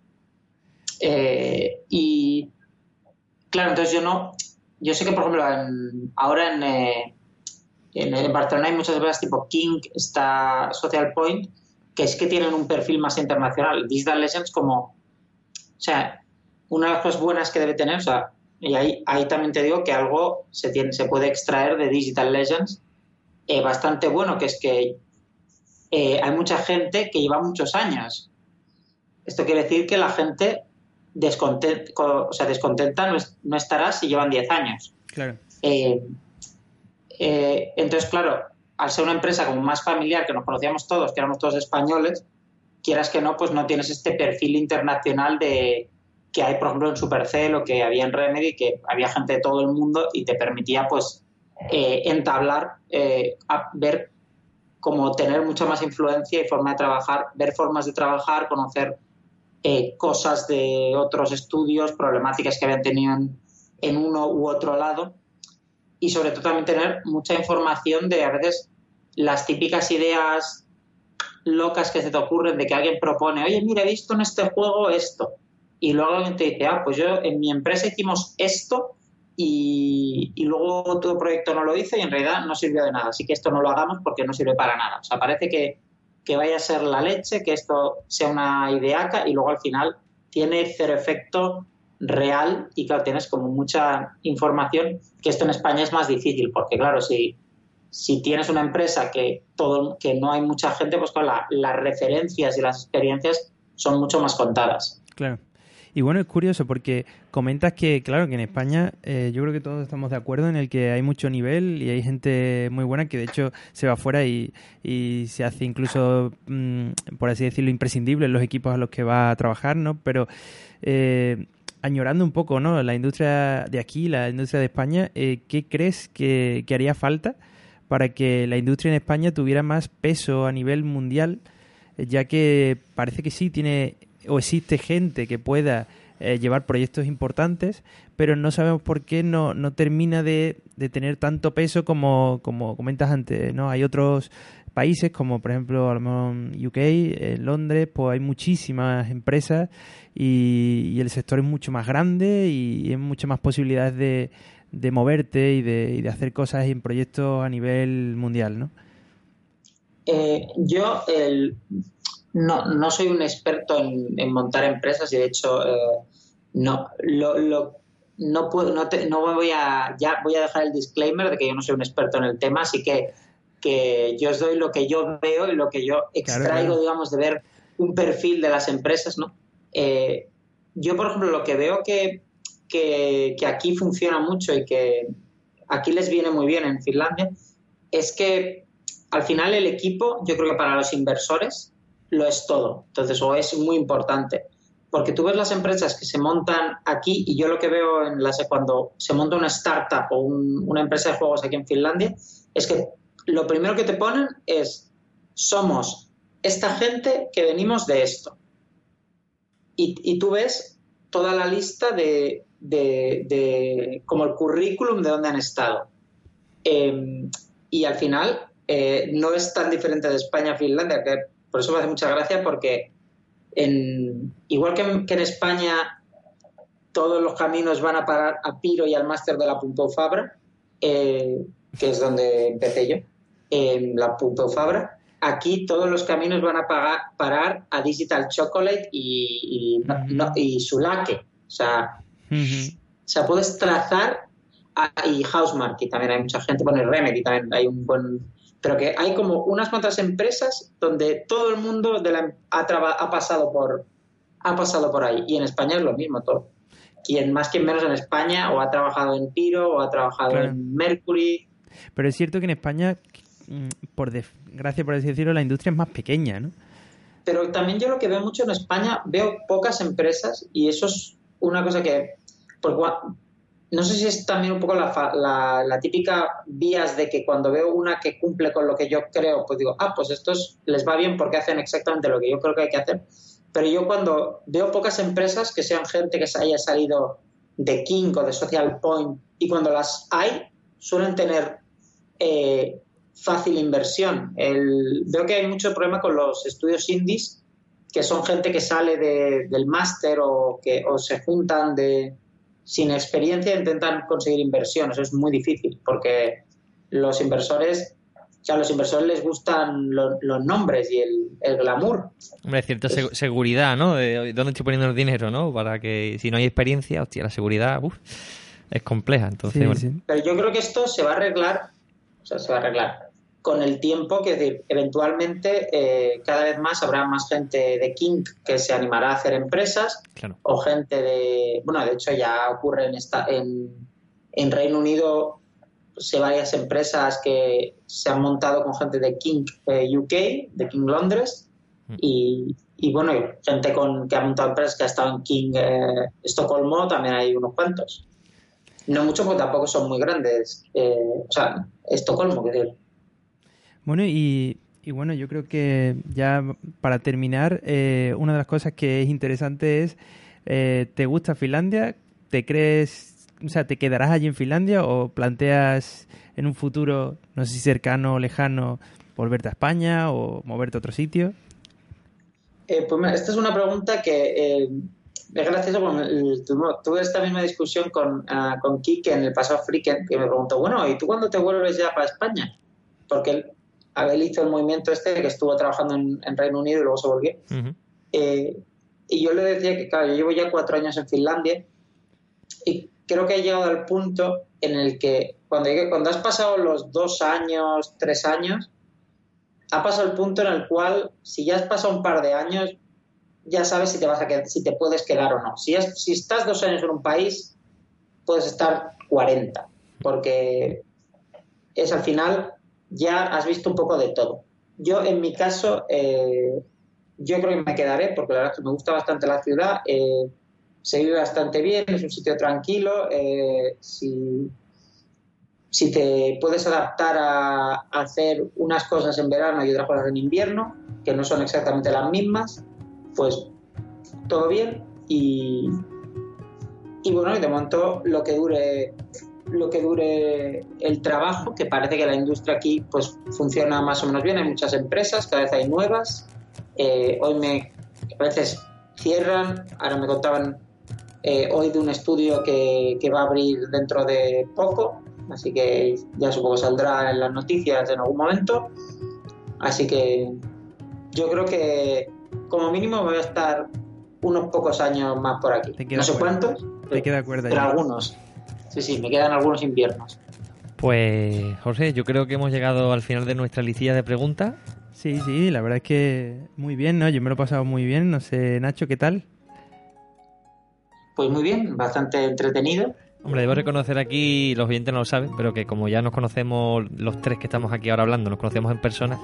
eh, y claro, entonces yo no, yo sé que por ejemplo ahora en, en, Barcelona hay muchas empresas tipo King, está Social Point, que es que tienen un perfil más internacional. Digital Legends como, o sea, una de las cosas buenas que debe tener, o sea, y ahí, ahí también te digo que algo se, tiene, se puede extraer de Digital Legends eh, bastante bueno, que es que eh, hay mucha gente que lleva muchos años. Esto quiere decir que la gente descontenta, o sea, descontenta no, estará si llevan 10 años. Claro. Eh, eh, entonces, claro, al ser una empresa como más familiar, que nos conocíamos todos, que éramos todos españoles, quieras que no, pues no tienes este perfil internacional de que hay, por ejemplo, en Supercell o que había en Remedy, que había gente de todo el mundo y te permitía, pues, eh, entablar, eh, ver cómo tener mucha más influencia y forma de trabajar, ver formas de trabajar, conocer cosas de otros estudios, problemáticas que habían tenido en, en uno u otro lado y sobre todo también tener mucha información de a veces las típicas ideas locas que se te ocurren de que alguien propone, oye, mira, he visto en este juego esto. Y luego alguien te dice, ah, pues yo en mi empresa hicimos esto y, y luego tu proyecto no lo hice y en realidad no sirvió de nada. Así que esto no lo hagamos porque no sirve para nada. O sea, parece que, que vaya a ser la leche, que esto sea una ideaca y luego al final tiene cero efecto real y claro, tienes como mucha información, que esto en España es más difícil, porque claro, si, si tienes una empresa que, todo, que no hay mucha gente, pues claro, las referencias y las experiencias son mucho más contadas. Claro. Y bueno, es curioso porque comentas que, claro, que en España eh, yo creo que todos estamos de acuerdo en el que hay mucho nivel y hay gente muy buena que de hecho se va afuera y, se hace incluso, mm, por así decirlo, imprescindible en los equipos a los que va a trabajar, ¿no? Pero eh, añorando un poco, ¿no? La industria de aquí, la industria de España, eh, ¿qué crees que, haría falta para que la industria en España tuviera más peso a nivel mundial? Ya que parece que sí tiene o existe gente que pueda eh, llevar proyectos importantes, pero no sabemos por qué no, no termina de, de tener tanto peso como, como comentas antes, ¿no? Hay otros países como por ejemplo UK, en Londres, pues hay muchísimas empresas y, el sector es mucho más grande y hay muchas más posibilidades de, de moverte y de, y de, hacer cosas en proyectos a nivel mundial, ¿no? Eh, yo no, no, soy un experto en, montar empresas y de hecho eh, no, lo, lo, no, puedo, no, no voy a, ya voy a dejar el disclaimer de que yo no soy un experto en el tema, así que que yo os doy lo que yo veo y lo que yo extraigo, digamos, de ver un perfil de las empresas, ¿no? Eh, yo, por ejemplo, lo que veo que, que, aquí funciona mucho y que aquí les viene muy bien en Finlandia es que al final el equipo, yo creo que para los inversores lo es todo. Entonces, o es muy importante. Porque tú ves las empresas que se montan aquí y yo lo que veo en las, cuando se monta una startup o una empresa de juegos aquí en Finlandia es que lo primero que te ponen es somos esta gente que venimos de esto. Y, tú ves toda la lista de, como el currículum de dónde han estado. Em, y al final eh, no es tan diferente de España a Finlandia, que por eso me hace mucha gracia porque en, igual que en, España todos los caminos van a parar a Piro y al máster de la Punto Fabra, eh, que es donde empecé yo, en la Punto Fabra, aquí todos los caminos van a parar a Digital Chocolate y, y, Sulake. O sea, puedes trazar y Housemarque también hay mucha gente, bueno, Remedy también hay un buen pero que hay como unas cuantas empresas donde todo el mundo de la, ha, ha, pasado por ha pasado por ahí. Y en España es lo mismo todo. Quien más quien menos en España o ha trabajado en Piro o ha trabajado en Mercury. Pero es cierto que en España mm, por desgracia por así decirlo la industria es más pequeña ¿no? pero también yo lo que veo mucho en España veo pocas empresas y eso es una cosa que no sé si es también un poco la, la, típica vías de que cuando veo una que cumple con lo que yo creo, pues digo, ah, pues estos les va bien porque hacen exactamente lo que yo creo que hay que hacer. Pero yo cuando veo pocas empresas que sean gente que se haya salido de King o de Social Point y cuando las hay, suelen tener eh, fácil inversión. veo que hay mucho problema con los estudios indies, que son gente que sale del máster o que o se juntan de sin experiencia intentan conseguir inversión. Eso es muy difícil porque los inversores, o sea, a los inversores les gustan los nombres y el, glamour. Hombre, cierta seguridad, ¿no? De dónde estoy poniendo el dinero, ¿no? Para que si no hay experiencia, hostia, la seguridad es compleja. Entonces, Pero yo creo que esto se va a arreglar, o sea, se va a arreglar con el tiempo que eventualmente eh, cada vez más habrá más gente de King que se animará a hacer empresas o gente de, bueno, de hecho ya ocurre en, esta, en, en Reino Unido pues, varias empresas que se han montado con gente de King eh, UK, de King Londres mm. y, y, bueno, gente con, que ha montado empresas que ha estado en King eh, Estocolmo también hay unos cuantos. No muchos porque tampoco son muy grandes. o sea, Estocolmo, que bueno, y, bueno, yo creo que ya para terminar, eh, una de las cosas que es interesante es, eh, ¿te gusta Finlandia? ¿Te crees, o sea, te quedarás allí en Finlandia o planteas en un futuro, no sé si cercano o lejano, volverte a España o moverte a otro sitio? Eh, pues esta es una pregunta que es gracioso porque tuve esta misma discusión con, uh, con Kike en el pasado Freaken, que me preguntó, bueno, ¿y tú cuándo te vuelves ya para España? Porque él Abel hizo el movimiento este que estuvo trabajando en, Reino Unido y luego se volvió. Eh, y yo le decía que, claro, yo llevo ya cuatro años en Finlandia y creo que he llegado al punto en el que cuando, cuando has pasado los dos años, tres años, ha pasado el punto en el cual si ya has pasado un par de años, ya sabes si te vas a quedar, si te puedes quedar o no. Si, si estás dos años en un país, puedes estar 40, porque es al final ya has visto un poco de todo. Yo, en mi caso, eh, yo creo que me quedaré porque la verdad es que me gusta bastante la ciudad, eh, se vive bastante bien, es un sitio tranquilo, eh, si, te puedes adaptar a, hacer unas cosas en verano y otras cosas en invierno, que no son exactamente las mismas, pues todo bien y, y bueno, y de momento lo que dure lo que dure el trabajo, que parece que la industria aquí pues funciona más o menos bien, hay muchas empresas, cada vez hay nuevas, eh, hoy me, a veces cierran, ahora me contaban eh, hoy de un estudio que, que, va a abrir dentro de poco, así que ya supongo saldrá en las noticias en algún momento, así que yo creo que como mínimo voy a estar unos pocos años más por aquí. No sé cuántos, Te queda pero algunos. Sí, sí, me quedan algunos inviernos. Pues, José, yo creo que hemos llegado al final de nuestra listilla de preguntas. Sí, sí, la verdad es que muy bien, ¿no? Yo me lo he pasado muy bien. No sé, Nacho, ¿qué tal? Pues muy bien, bastante entretenido. Hombre, debo reconocer aquí, los oyentes no lo saben, pero que como ya nos conocemos los tres que estamos aquí ahora hablando, nos conocemos en persona,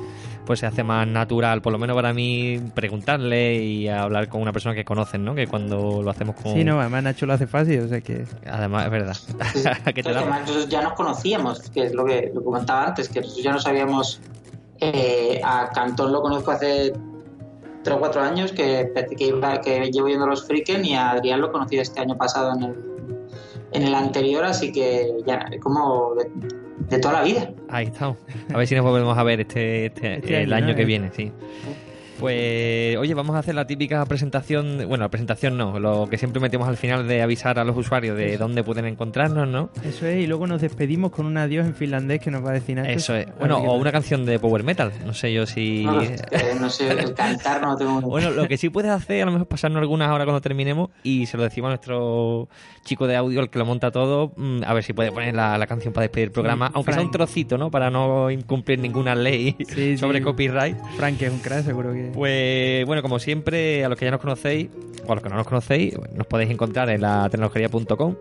pues se hace más natural, por lo menos para mí, preguntarle y hablar con una persona que conocen, ¿no? Que cuando lo hacemos con... Sí, no, además Nacho lo hace fácil, o sea que... Además, es verdad. que además nosotros ya nos conocíamos, que es lo que lo comentaba antes, que nosotros ya no sabíamos... Eh, a Cantón lo conozco hace tres o cuatro años que, que, iba, que llevo yendo los Freaken y a Adrián lo conocí este año pasado en el, en el anterior, así que ya como de, toda la vida. Ahí estamos. A ver si nos volvemos a ver este, este, este el año, que viene, sí. Pues, oye, vamos a hacer la típica presentación, bueno, la presentación no, lo que siempre metemos al final de avisar a los usuarios de dónde pueden encontrarnos, ¿no? Eso es, y luego nos despedimos con un adiós en finlandés que nos va a decir Eso es, bueno, o una canción de power metal, no sé yo si... No, sé, el cantar no tengo... Bueno, lo que sí puedes hacer, a lo mejor pasarnos algunas ahora cuando terminemos y se lo decimos a nuestro chico de audio, el que lo monta todo, mm, a ver si puede poner la, canción para despedir el programa, aunque sea un trocito, ¿no? Para no incumplir ninguna ley sobre copyright. Frank es un crack, seguro que... Pues bueno, como siempre, a los que ya nos conocéis, o a los que no nos conocéis, nos podéis encontrar en la tecnología.com.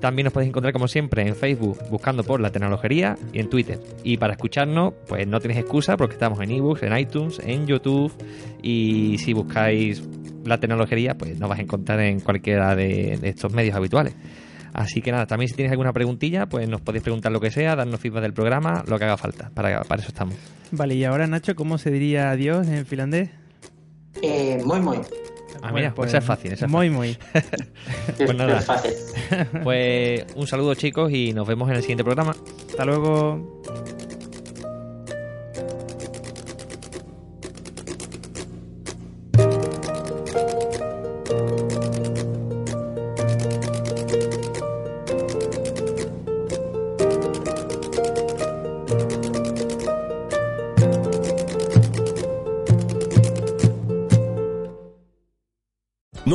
También nos podéis encontrar, como siempre, en Facebook buscando por la tecnología y en Twitter. Y para escucharnos, pues no tenéis excusa porque estamos en ebooks, en iTunes, en YouTube. Y si buscáis la tecnología, pues nos vais a encontrar en cualquiera de, estos medios habituales. Así que nada, también si tienes alguna preguntilla, pues nos podéis preguntar lo que sea, darnos feedback del programa, lo que haga falta. Para, para eso estamos. Vale, y ahora Nacho, ¿cómo se diría adiós en finlandés? Eh, muy, muy. Ah, mira, pues, esa es fácil. Esa es muy, muy. pues nada. Pues un saludo, chicos, y nos vemos en el siguiente programa. Hasta luego.